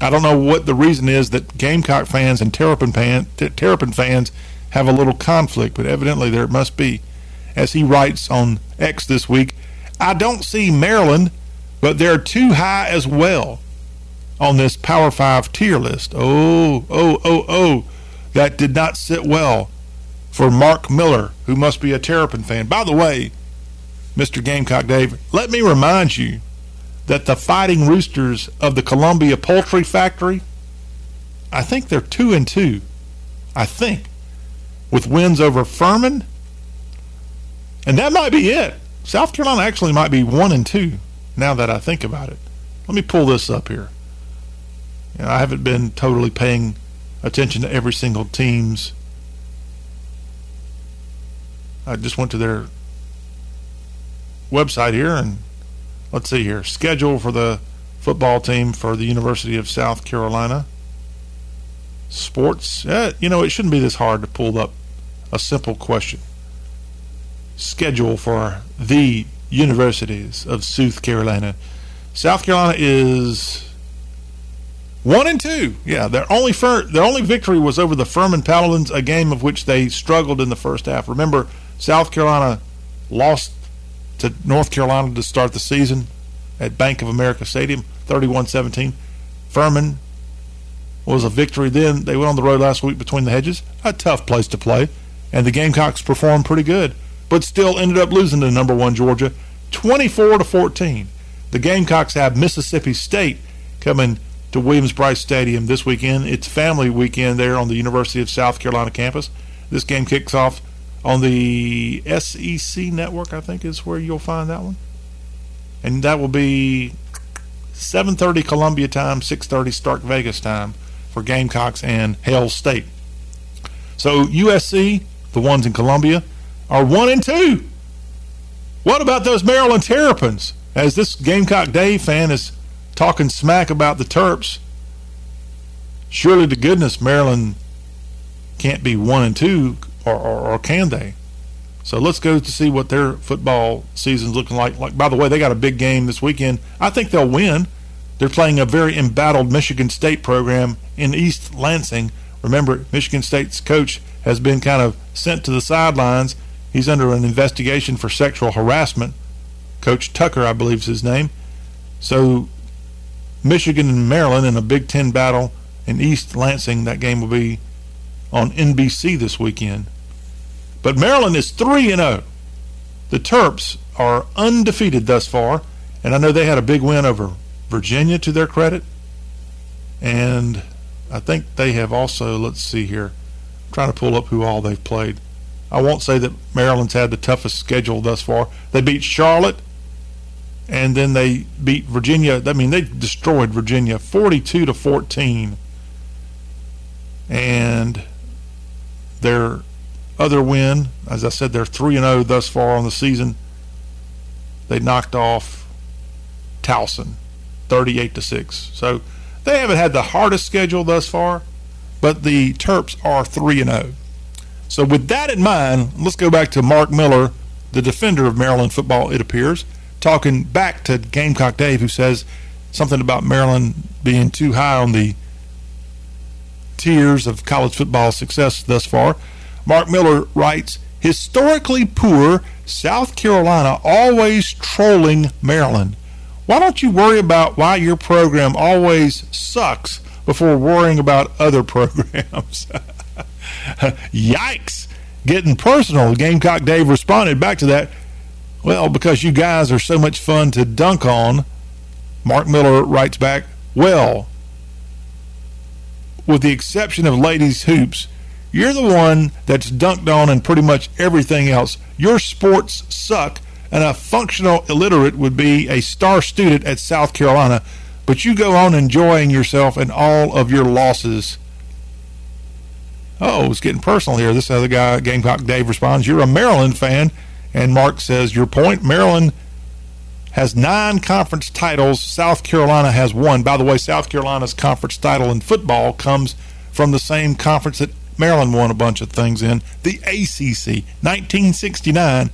I don't know what the reason is that Gamecock fans and Terrapin, Terrapin fans have a little conflict, but evidently there must be. As he writes on X this week, I don't see Maryland, but they're too high as well on this Power 5 tier list. Oh, oh, oh, oh. That did not sit well for Mark Miller, who must be a Terrapin fan. By the way, Mr. Gamecock Dave, let me remind you that the Fighting Roosters of the Columbia Poultry Factory, I think they're two and two. I think. With wins over Furman. And that might be it. South Carolina actually might be one and two now that I think about it. Let me pull this up here. You know, I haven't been totally paying attention to every single team's. I just went to their website here and let's see here. Schedule for the football team for the University of South Carolina. Sports. Eh, you know, it shouldn't be this hard to pull up a simple question. Schedule for the universities of South Carolina. South Carolina is one and two. Yeah, their only fir- their only victory was over the Furman Paladins, a game of which they struggled in the first half. Remember, South Carolina lost to North Carolina to start the season at Bank of America Stadium, 31-17. Furman was a victory then. They went on the road last week between the hedges, a tough place to play, and the Gamecocks performed pretty good, but still ended up losing to number one Georgia, 24 to 14. The Gamecocks have Mississippi State coming to Williams-Brice Stadium this weekend. It's family weekend there on the University of South Carolina campus. This game kicks off on the SEC network, I think is where you'll find that one. And that will be 7:30 Columbia time, 6:30 Stark Vegas time for Gamecocks and Hail State. So USC, the ones in Columbia, are one and two. What about those Maryland Terrapins? As this Gamecock Dave fan is talking smack about the Terps, surely to goodness Maryland can't be one and two, or, or, or can they? So let's go to see what their football season's looking like. Like by the way, they got a big game this weekend. I think they'll win. They're playing a very embattled Michigan State program in East Lansing. Remember, Michigan State's coach has been kind of sent to the sidelines. He's under an investigation for sexual harassment. Coach Tucker, I believe, is his name. So, Michigan and Maryland in a Big Ten battle in East Lansing. That game will be on NBC this weekend. But Maryland is 3 and 0. The Terps are undefeated thus far, and I know they had a big win over Virginia to their credit. And I think they have also, let's see here, I'm trying to pull up who all they've played. I won't say that Maryland's had the toughest schedule thus far. They beat Charlotte, and then they beat Virginia. I mean, they destroyed Virginia 42 to 14. And their other win, as I said, they're 3 and 0 thus far on the season. They knocked off Towson 38 to 6. So they haven't had the hardest schedule thus far, but the Terps are 3 and 0. So with that in mind, let's go back to Mark Miller, the defender of Maryland football, it appears, talking back to Gamecock Dave, who says something about Maryland being too high on the tiers of college football success thus far. Mark Miller writes, historically poor South Carolina always trolling Maryland. Why don't you worry about why your program always sucks before worrying about other programs? Yikes! Getting personal. Gamecock Dave responded back to that. Well, because you guys are so much fun to dunk on, Mark Miller writes back, well, with the exception of ladies hoops, you're the one that's dunked on in pretty much everything else. Your sports suck, and a functional illiterate would be a star student at South Carolina, but you go on enjoying yourself and all of your losses. Oh, it's getting personal here. This other guy, Gamecock Dave, responds, You're a Maryland fan. And Mark says, Your point, Maryland has nine conference titles. South Carolina has one. By the way, South Carolina's conference title in football comes from the same conference that Maryland won a bunch of things in, the ACC. 1969,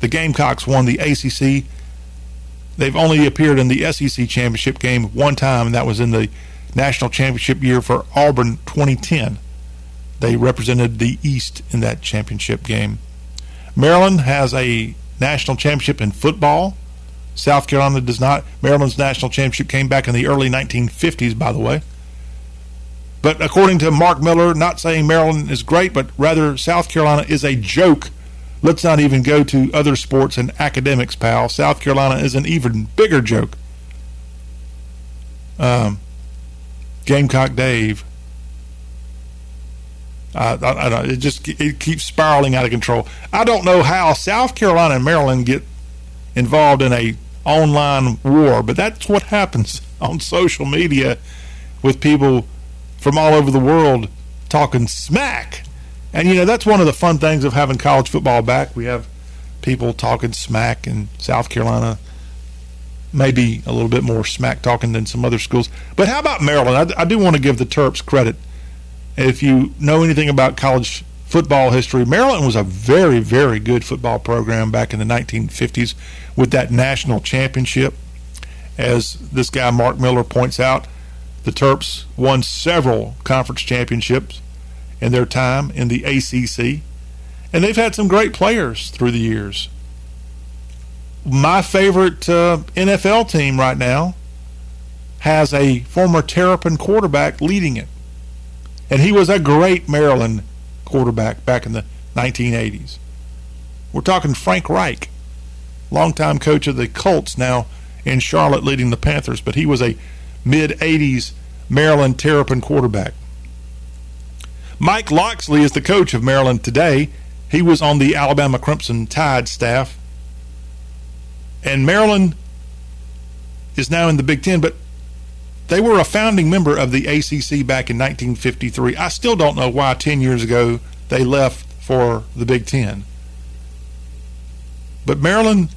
the Gamecocks won the ACC. They've only appeared in the SEC championship game one time, and that was in the national championship year for Auburn 2010. They represented the East in that championship game. Maryland has a national championship in football. South Carolina does not. Maryland's national championship came back in the early 1950s, by the way. But according to Mark Miller, not saying Maryland is great, but rather South Carolina is a joke. Let's not even go to other sports and academics, pal. South Carolina is an even bigger joke. Um, Gamecock Dave. Uh, I, I don't, it just it keeps spiraling out of control. I don't know how South Carolina and Maryland get involved in a online war, but that's what happens on social media with people from all over the world talking smack. And you know that's one of the fun things of having college football back. We have people talking smack in South Carolina, maybe a little bit more smack talking than some other schools. But how about Maryland? I, I do want to give the Terps credit. If you know anything about college football history, Maryland was a very, very good football program back in the 1950s with that national championship. As this guy Mark Miller points out, the Terps won several conference championships in their time in the ACC, and they've had some great players through the years. My favorite uh, NFL team right now has a former Terrapin quarterback leading it, and he was a great Maryland quarterback back in the 1980s. We're talking Frank Reich, longtime coach of the Colts, now in Charlotte leading the Panthers, but he was a mid 80s Maryland Terrapin quarterback. Mike Locksley is the coach of Maryland today. He was on the Alabama Crimson Tide staff. And Maryland is now in the Big Ten, but they were a founding member of the ACC back in 1953. I still don't know why 10 years ago they left for the Big Ten. But Maryland,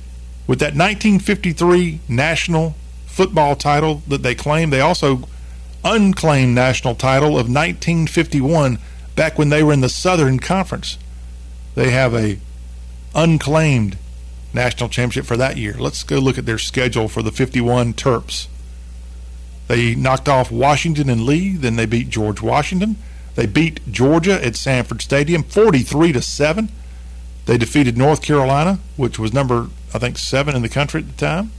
with that 1953 national football title that they claimed, they also unclaimed national title of 1951 back when they were in the Southern Conference. They have a unclaimed national championship for that year. Let's go look at their schedule for the 51 Terps. They knocked off Washington and Lee, then they beat George Washington. They beat Georgia at Sanford Stadium 43 to 7. They defeated North Carolina, which was number I think 7 in the country at the time.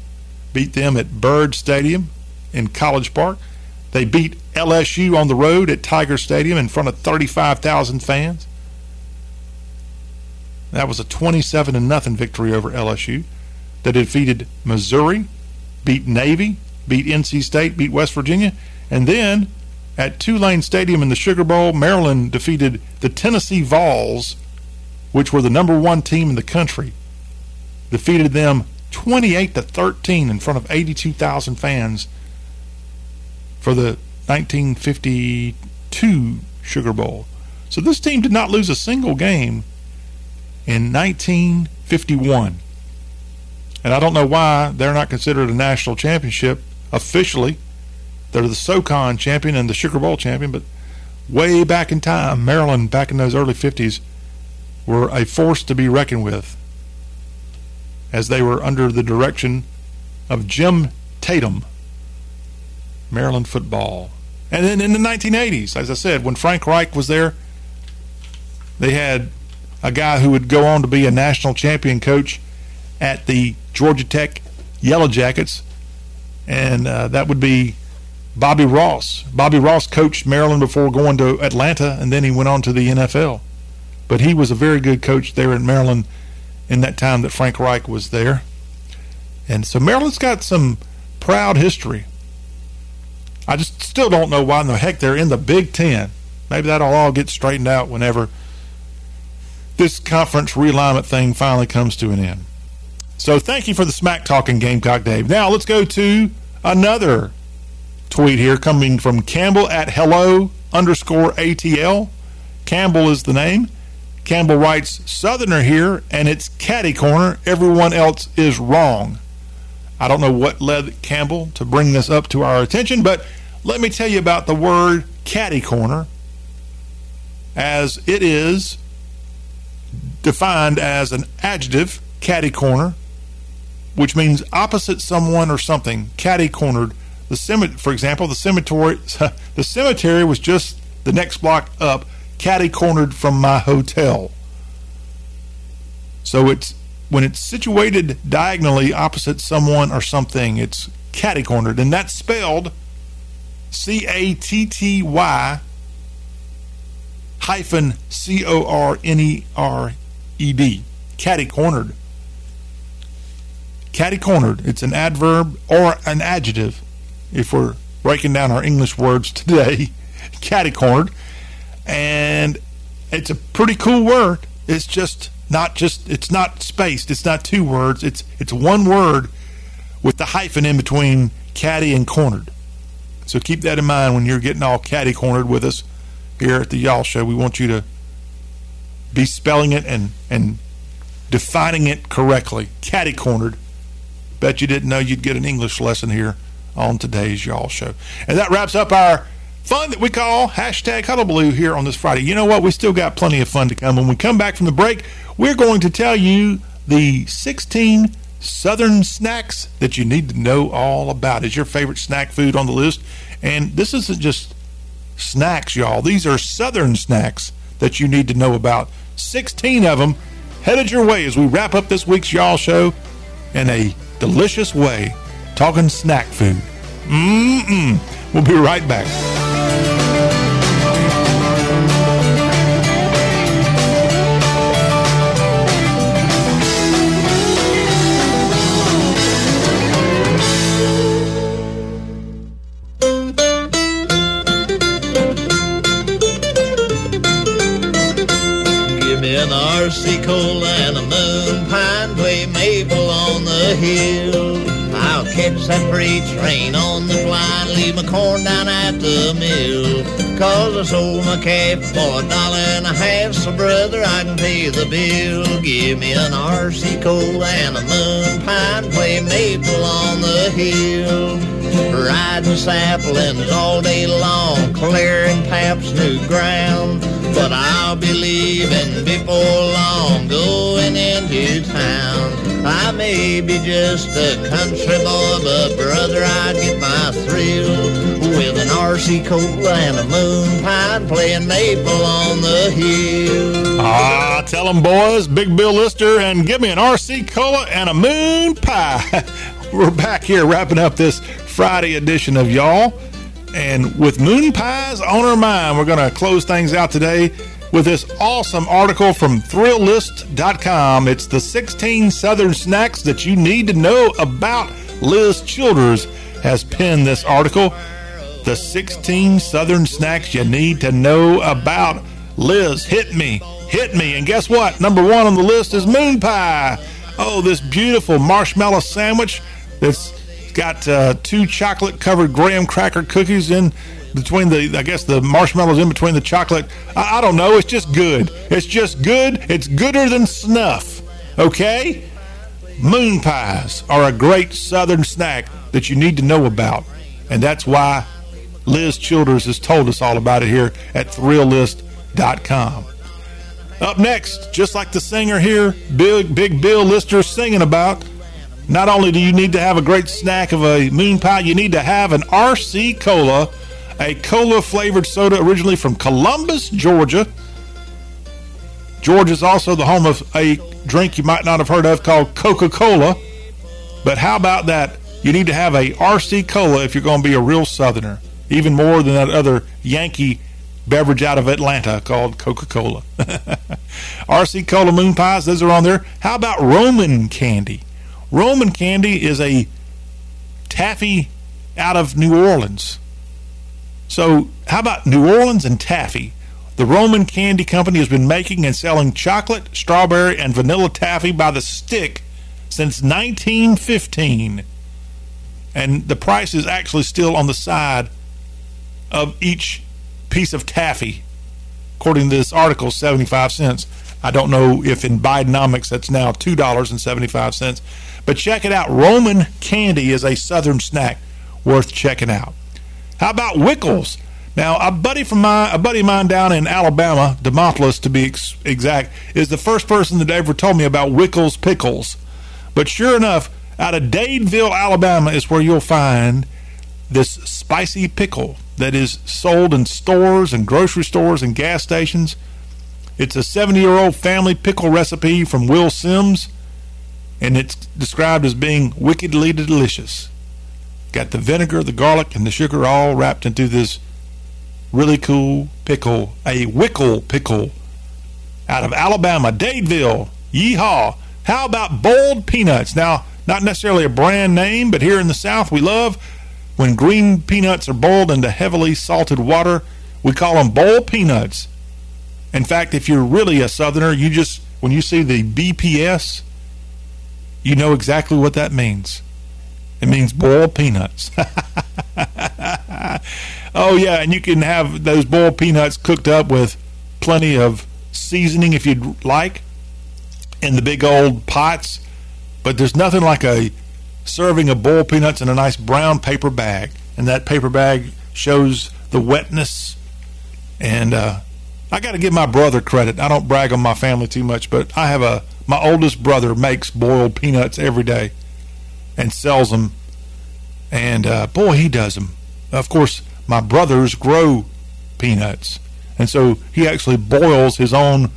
Beat them at Byrd Stadium in College Park. They beat LSU on the road at Tiger Stadium in front of 35,000 fans. That was a 27 to nothing victory over LSU. They defeated Missouri, beat Navy, beat NC State, beat West Virginia, and then at Tulane Stadium in the Sugar Bowl, Maryland defeated the Tennessee Vols, which were the number one team in the country. Defeated them 28 to 13 in front of 82,000 fans for the 1952 Sugar Bowl. So this team did not lose a single game in 1951. And I don't know why they're not considered a national championship officially. They're the SoCon champion and the Sugar Bowl champion, but way back in time, Maryland, back in those early 50s, were a force to be reckoned with as they were under the direction of Jim Tatum, Maryland football. And then in the 1980s, as I said, when Frank Reich was there, they had a guy who would go on to be a national champion coach at the Georgia Tech Yellow Jackets, and uh, that would be Bobby Ross. Bobby Ross coached Maryland before going to Atlanta, and then he went on to the NFL. But he was a very good coach there in Maryland in that time that Frank Reich was there. And so Maryland's got some proud history. I just still don't know why in the heck they're in the Big Ten. Maybe that'll all get straightened out whenever this conference realignment thing finally comes to an end. So thank you for the smack talking, Gamecock Dave. Now let's go to another tweet here coming from Campbell at hello underscore ATL. Campbell is the name. Campbell writes, Southerner here, and it's catty corner. Everyone else is wrong. I don't know what led Campbell to bring this up to our attention, but let me tell you about the word catty corner as it is defined as an adjective, catty corner, which means opposite someone or something, catty cornered. The cemetery, for example, the cemetery, the cemetery was just the next block up, catty cornered from my hotel. So it's when it's situated diagonally opposite someone or something, it's catty cornered, and that's spelled C A T T Y hyphen C O R N E R E D. Catty cornered. Catty cornered. It's an adverb or an adjective if we're breaking down our English words today. Catty cornered. And it's a pretty cool word. It's just not just it's not spaced. It's not two words. It's it's one word with the hyphen in between catty and cornered. So keep that in mind when you're getting all catty cornered with us here at the Y'all Show. We want you to be spelling it and and defining it correctly. Catty cornered. Bet you didn't know you'd get an English lesson here on today's Y'all Show. And that wraps up our fun that we call hashtag Hullabaloo here on this Friday. You know what? We still got plenty of fun to come. When we come back from the break, we're going to tell you the 16 Southern snacks that you need to know all about. Is your favorite snack food on the list? And this isn't just snacks, y'all. These are Southern snacks that you need to know about. 16 of them headed your way as we wrap up this week's Y'all Show in a delicious way, talking snack food. Mmm. We'll be right back. RC cola and a moon pie, play maple on the hill. Catch that freight train on the fly and leave my corn down at the mill. Cause I sold my calf for a dollar and a half, so brother, I can pay the bill. Give me an RC cola and a moon pie, play maple on the hill. Riding saplings all day long, clearing Pap's new ground. But I'll be leaving before long, going into town. I may be just a country boy, but brother, I get my thrill with an RC cola and a moon pie playing maple on the hill. Ah, tell 'em boys, Big Bill Lister, and give me an RC Cola and a moon pie. We're back here wrapping up this Friday edition of Y'all. And with moon pies on our mind, we're going to close things out today with this awesome article from Thrillist.com. It's the 16 Southern snacks that you need to know about. Liz Childers has penned this article. The 16 Southern snacks you need to know about. Liz, hit me, hit me. And guess what? Number one on the list is moon pie. Oh, this beautiful marshmallow sandwich that's got uh, two chocolate covered graham cracker cookies in between the I guess the marshmallows in between the chocolate. I, I don't know. It's just good. It's just good. It's gooder than snuff. Okay? Moon pies are a great southern snack that you need to know about. And that's why Liz Childers has told us all about it here at Thrillist.com. Up next, just like the singer here, Big Big Bill Lister singing about, Not only do you need to have a great snack of a moon pie, you need to have an RC Cola, a cola flavored soda originally from Columbus, Georgia. Georgia is also the home of a drink you might not have heard of called Coca Cola. But how about that? You need to have a RC Cola if you're going to be a real Southerner, even more than that other Yankee beverage out of Atlanta called Coca Cola. RC Cola moon pies, those are on there. How about Roman candy? Roman candy is a taffy out of New Orleans. So, how about New Orleans and taffy? The Roman Candy Company has been making and selling chocolate, strawberry, and vanilla taffy by the stick since 1915. And the price is actually still on the side of each piece of taffy. According to this article, 75 cents. I don't know if in Bidenomics that's now $2.75. But check it out. Roman candy is a southern snack worth checking out. How about Wickles? Now, a buddy from my a buddy of mine down in Alabama, Demopolis to be ex- exact, is the first person that ever told me about Wickles pickles. But sure enough, out of Dadeville, Alabama, is where you'll find this spicy pickle that is sold in stores and grocery stores and gas stations. It's a 70 year old family pickle recipe from Will Sims, and it's described as being wickedly delicious. Got the vinegar, the garlic, and the sugar all wrapped into this really cool pickle, a wickle pickle out of Alabama, Dadeville. Yeehaw! How about boiled peanuts? Now, not necessarily a brand name, but here in the South, we love when green peanuts are boiled into heavily salted water. We call them boiled peanuts. In fact, if you're really a Southerner, you just, when you see the BPS, you know exactly what that means. It means boiled peanuts. oh, yeah, and you can have those boiled peanuts cooked up with plenty of seasoning if you'd like in the big old pots. But there's nothing like a serving of boiled peanuts in a nice brown paper bag. And that paper bag shows the wetness. And uh, I got to give my brother credit. I don't brag on my family too much, but I have a my oldest brother makes boiled peanuts every day and sells them. And uh, boy, he does them. Of course, my brothers grow peanuts, and so he actually boils his own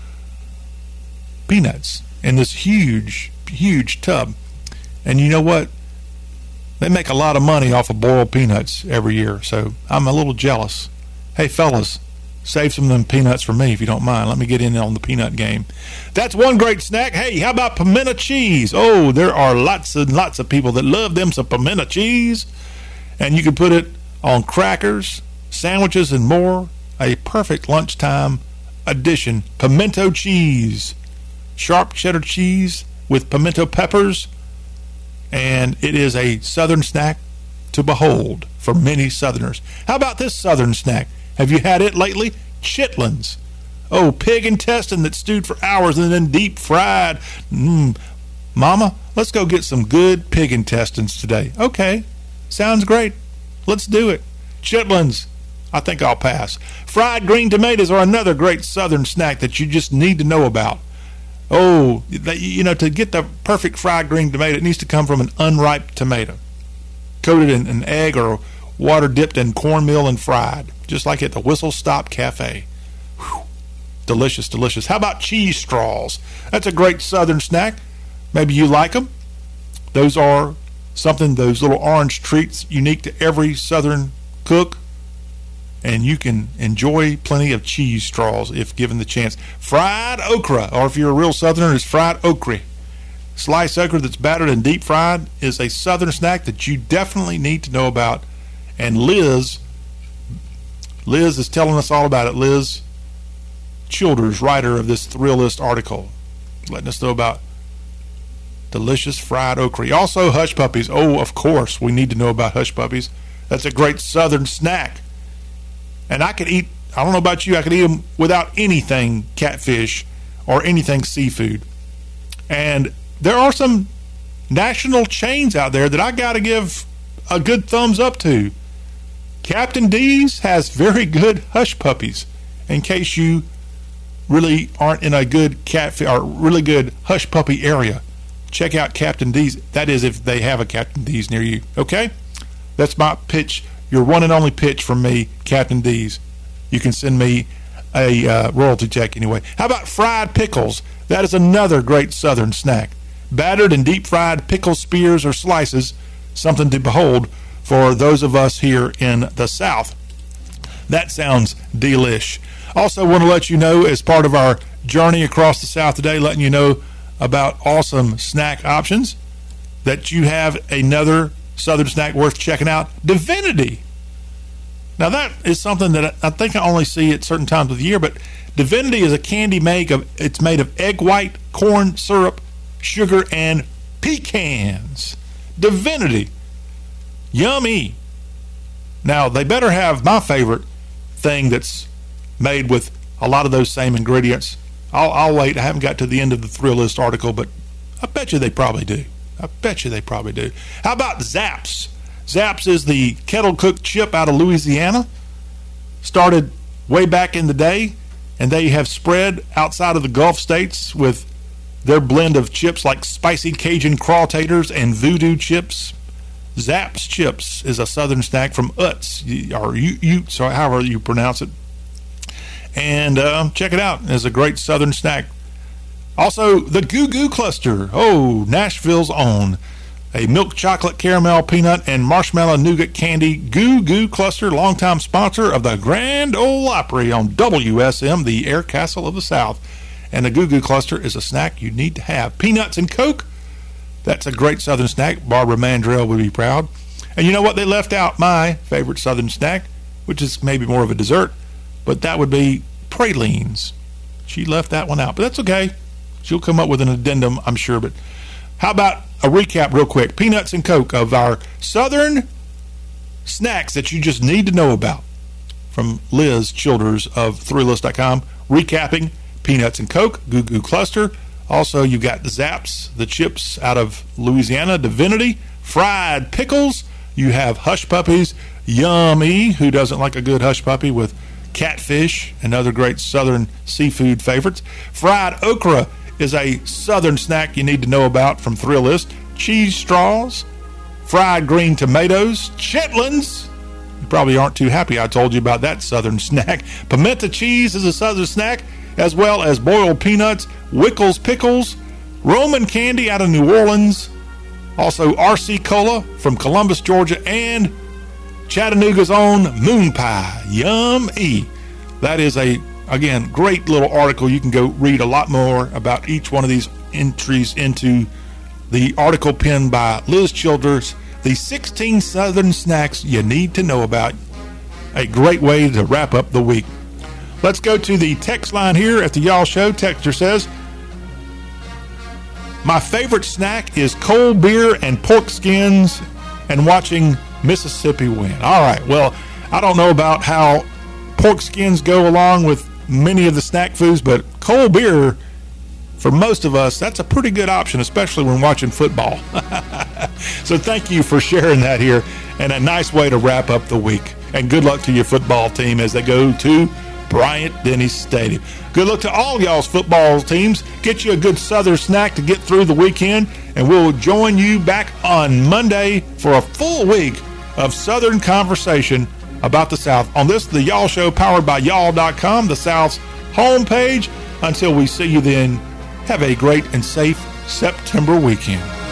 peanuts in this huge, huge tub. And you know what? They make a lot of money off of boiled peanuts every year, so I'm a little jealous. Hey, fellas, save some of them peanuts for me if you don't mind. Let me get in on the peanut game. That's one great snack. Hey, how about pimento cheese? Oh, there are lots and lots of people that love them some pimento cheese. And you can put it on crackers, sandwiches, and more. A perfect lunchtime addition. Pimento cheese. Sharp cheddar cheese with pimento peppers. And it is a southern snack to behold for many southerners. How about this southern snack? Have you had it lately? Chitlins. Oh, pig intestine that's stewed for hours and then deep fried. Mmm. Mama, let's go get some good pig intestines today. Okay. Sounds great. Let's do it. Chitlins. I think I'll pass. Fried green tomatoes are another great southern snack that you just need to know about. Oh, that- you know, to get the perfect fried green tomato, it needs to come from an unripe tomato, coated in an egg or water dipped in cornmeal and fried, just like at the Whistle Stop Cafe. Whew. Delicious, delicious. How about cheese straws? That's a great southern snack. Maybe you like them. Those are something, those little orange treats unique to every southern cook. And you can enjoy plenty of cheese straws if given the chance. Fried okra, or if you're a real southerner, it's fried okra. Sliced okra that's battered and deep fried is a southern snack that you definitely need to know about. And Liz, Liz is telling us all about it. Liz Childers, writer of this Thrillist article, letting us know about delicious fried okra. Also, hush puppies. Oh, of course, we need to know about hush puppies. That's a great southern snack. And I could eat, I don't know about you, I could eat them without anything catfish or anything seafood. And there are some national chains out there that I got to give a good thumbs up to. Captain D's has very good hush puppies. In case you really aren't in a good catfish or really good hush puppy area, check out Captain D's. That is, if they have a Captain D's near you. Okay? That's my pitch, your one and only pitch from me, Captain D's. You can send me a uh, royalty check anyway. How about fried pickles? That is another great southern snack. Battered and deep fried pickle spears or slices, something to behold for those of us here in the South. That sounds delish. Also, want to let you know as part of our journey across the South today, letting you know about awesome snack options that you have another Southern snack worth checking out Divinity. Now, that is something that I think I only see at certain times of the year, but Divinity is a candy made of, it's made of egg white, corn syrup, sugar, and pecans. Divinity. Yummy. Now, they better have my favorite thing that's made with a lot of those same ingredients. I'll, I'll wait. I haven't got to the end of the Thrillist article, but I bet you they probably do. I bet you they probably do. How about Zapp's? Zapp's is the kettle cooked chip out of Louisiana. Started way back in the day, and they have spread outside of the Gulf states with their blend of chips like spicy Cajun crawtators and voodoo chips. Zapp's chips is a southern snack from Utz, or Utes, or however you pronounce it. And uh, check it out. It's a great southern snack. Also, the Goo Goo Cluster. Oh, Nashville's own. A milk chocolate caramel peanut and marshmallow nougat candy Goo Goo Cluster, longtime sponsor of the Grand Ole Opry on WSM, the Air Castle of the South. And the Goo Goo Cluster is a snack you need to have. Peanuts and Coke. That's a great southern snack. Barbara Mandrell would be proud. And you know what? They left out my favorite southern snack, which is maybe more of a dessert, but that would be pralines. She left that one out, but that's okay. She'll come up with an addendum, I'm sure. But how about a recap, real quick? Peanuts and Coke of our southern snacks that you just need to know about from Liz Childers of Thrillist.com. Recapping Peanuts and Coke, Goo Goo Cluster. Also, you've got Zapp's, the chips out of Louisiana, Divinity, fried pickles. You have Hush Puppies, Yummy. Who doesn't like a good Hush Puppy with catfish and other great southern seafood favorites? Fried okra is a southern snack you need to know about from Thrillist. Cheese straws, fried green tomatoes, chitlins. You probably aren't too happy I told you about that southern snack. Pimento cheese is a southern snack, as well as boiled peanuts, Wickles pickles, Roman candy out of New Orleans, also RC Cola from Columbus, Georgia, and Chattanooga's own Moon Pie. Yum E. That is a again great little article. You can go read a lot more about each one of these entries into the article penned by Liz Childers. The 16 Southern snacks you need to know about. A great way to wrap up the week. Let's go to the text line here at the Y'all Show. Texter says, My favorite snack is cold beer and pork skins and watching Mississippi win. All right. Well, I don't know about how pork skins go along with many of the snack foods, but cold beer, for most of us, that's a pretty good option, especially when watching football. so thank you for sharing that here and a nice way to wrap up the week. And good luck to your football team as they go to Bryant Denny Stadium. Good luck to all y'all's football teams. Get you a good Southern snack to get through the weekend, and we'll join you back on Monday for a full week of Southern conversation about the South on this, the Y'all Show, powered by y'all.com, the South's homepage. Until we see you then, have a great and safe September weekend.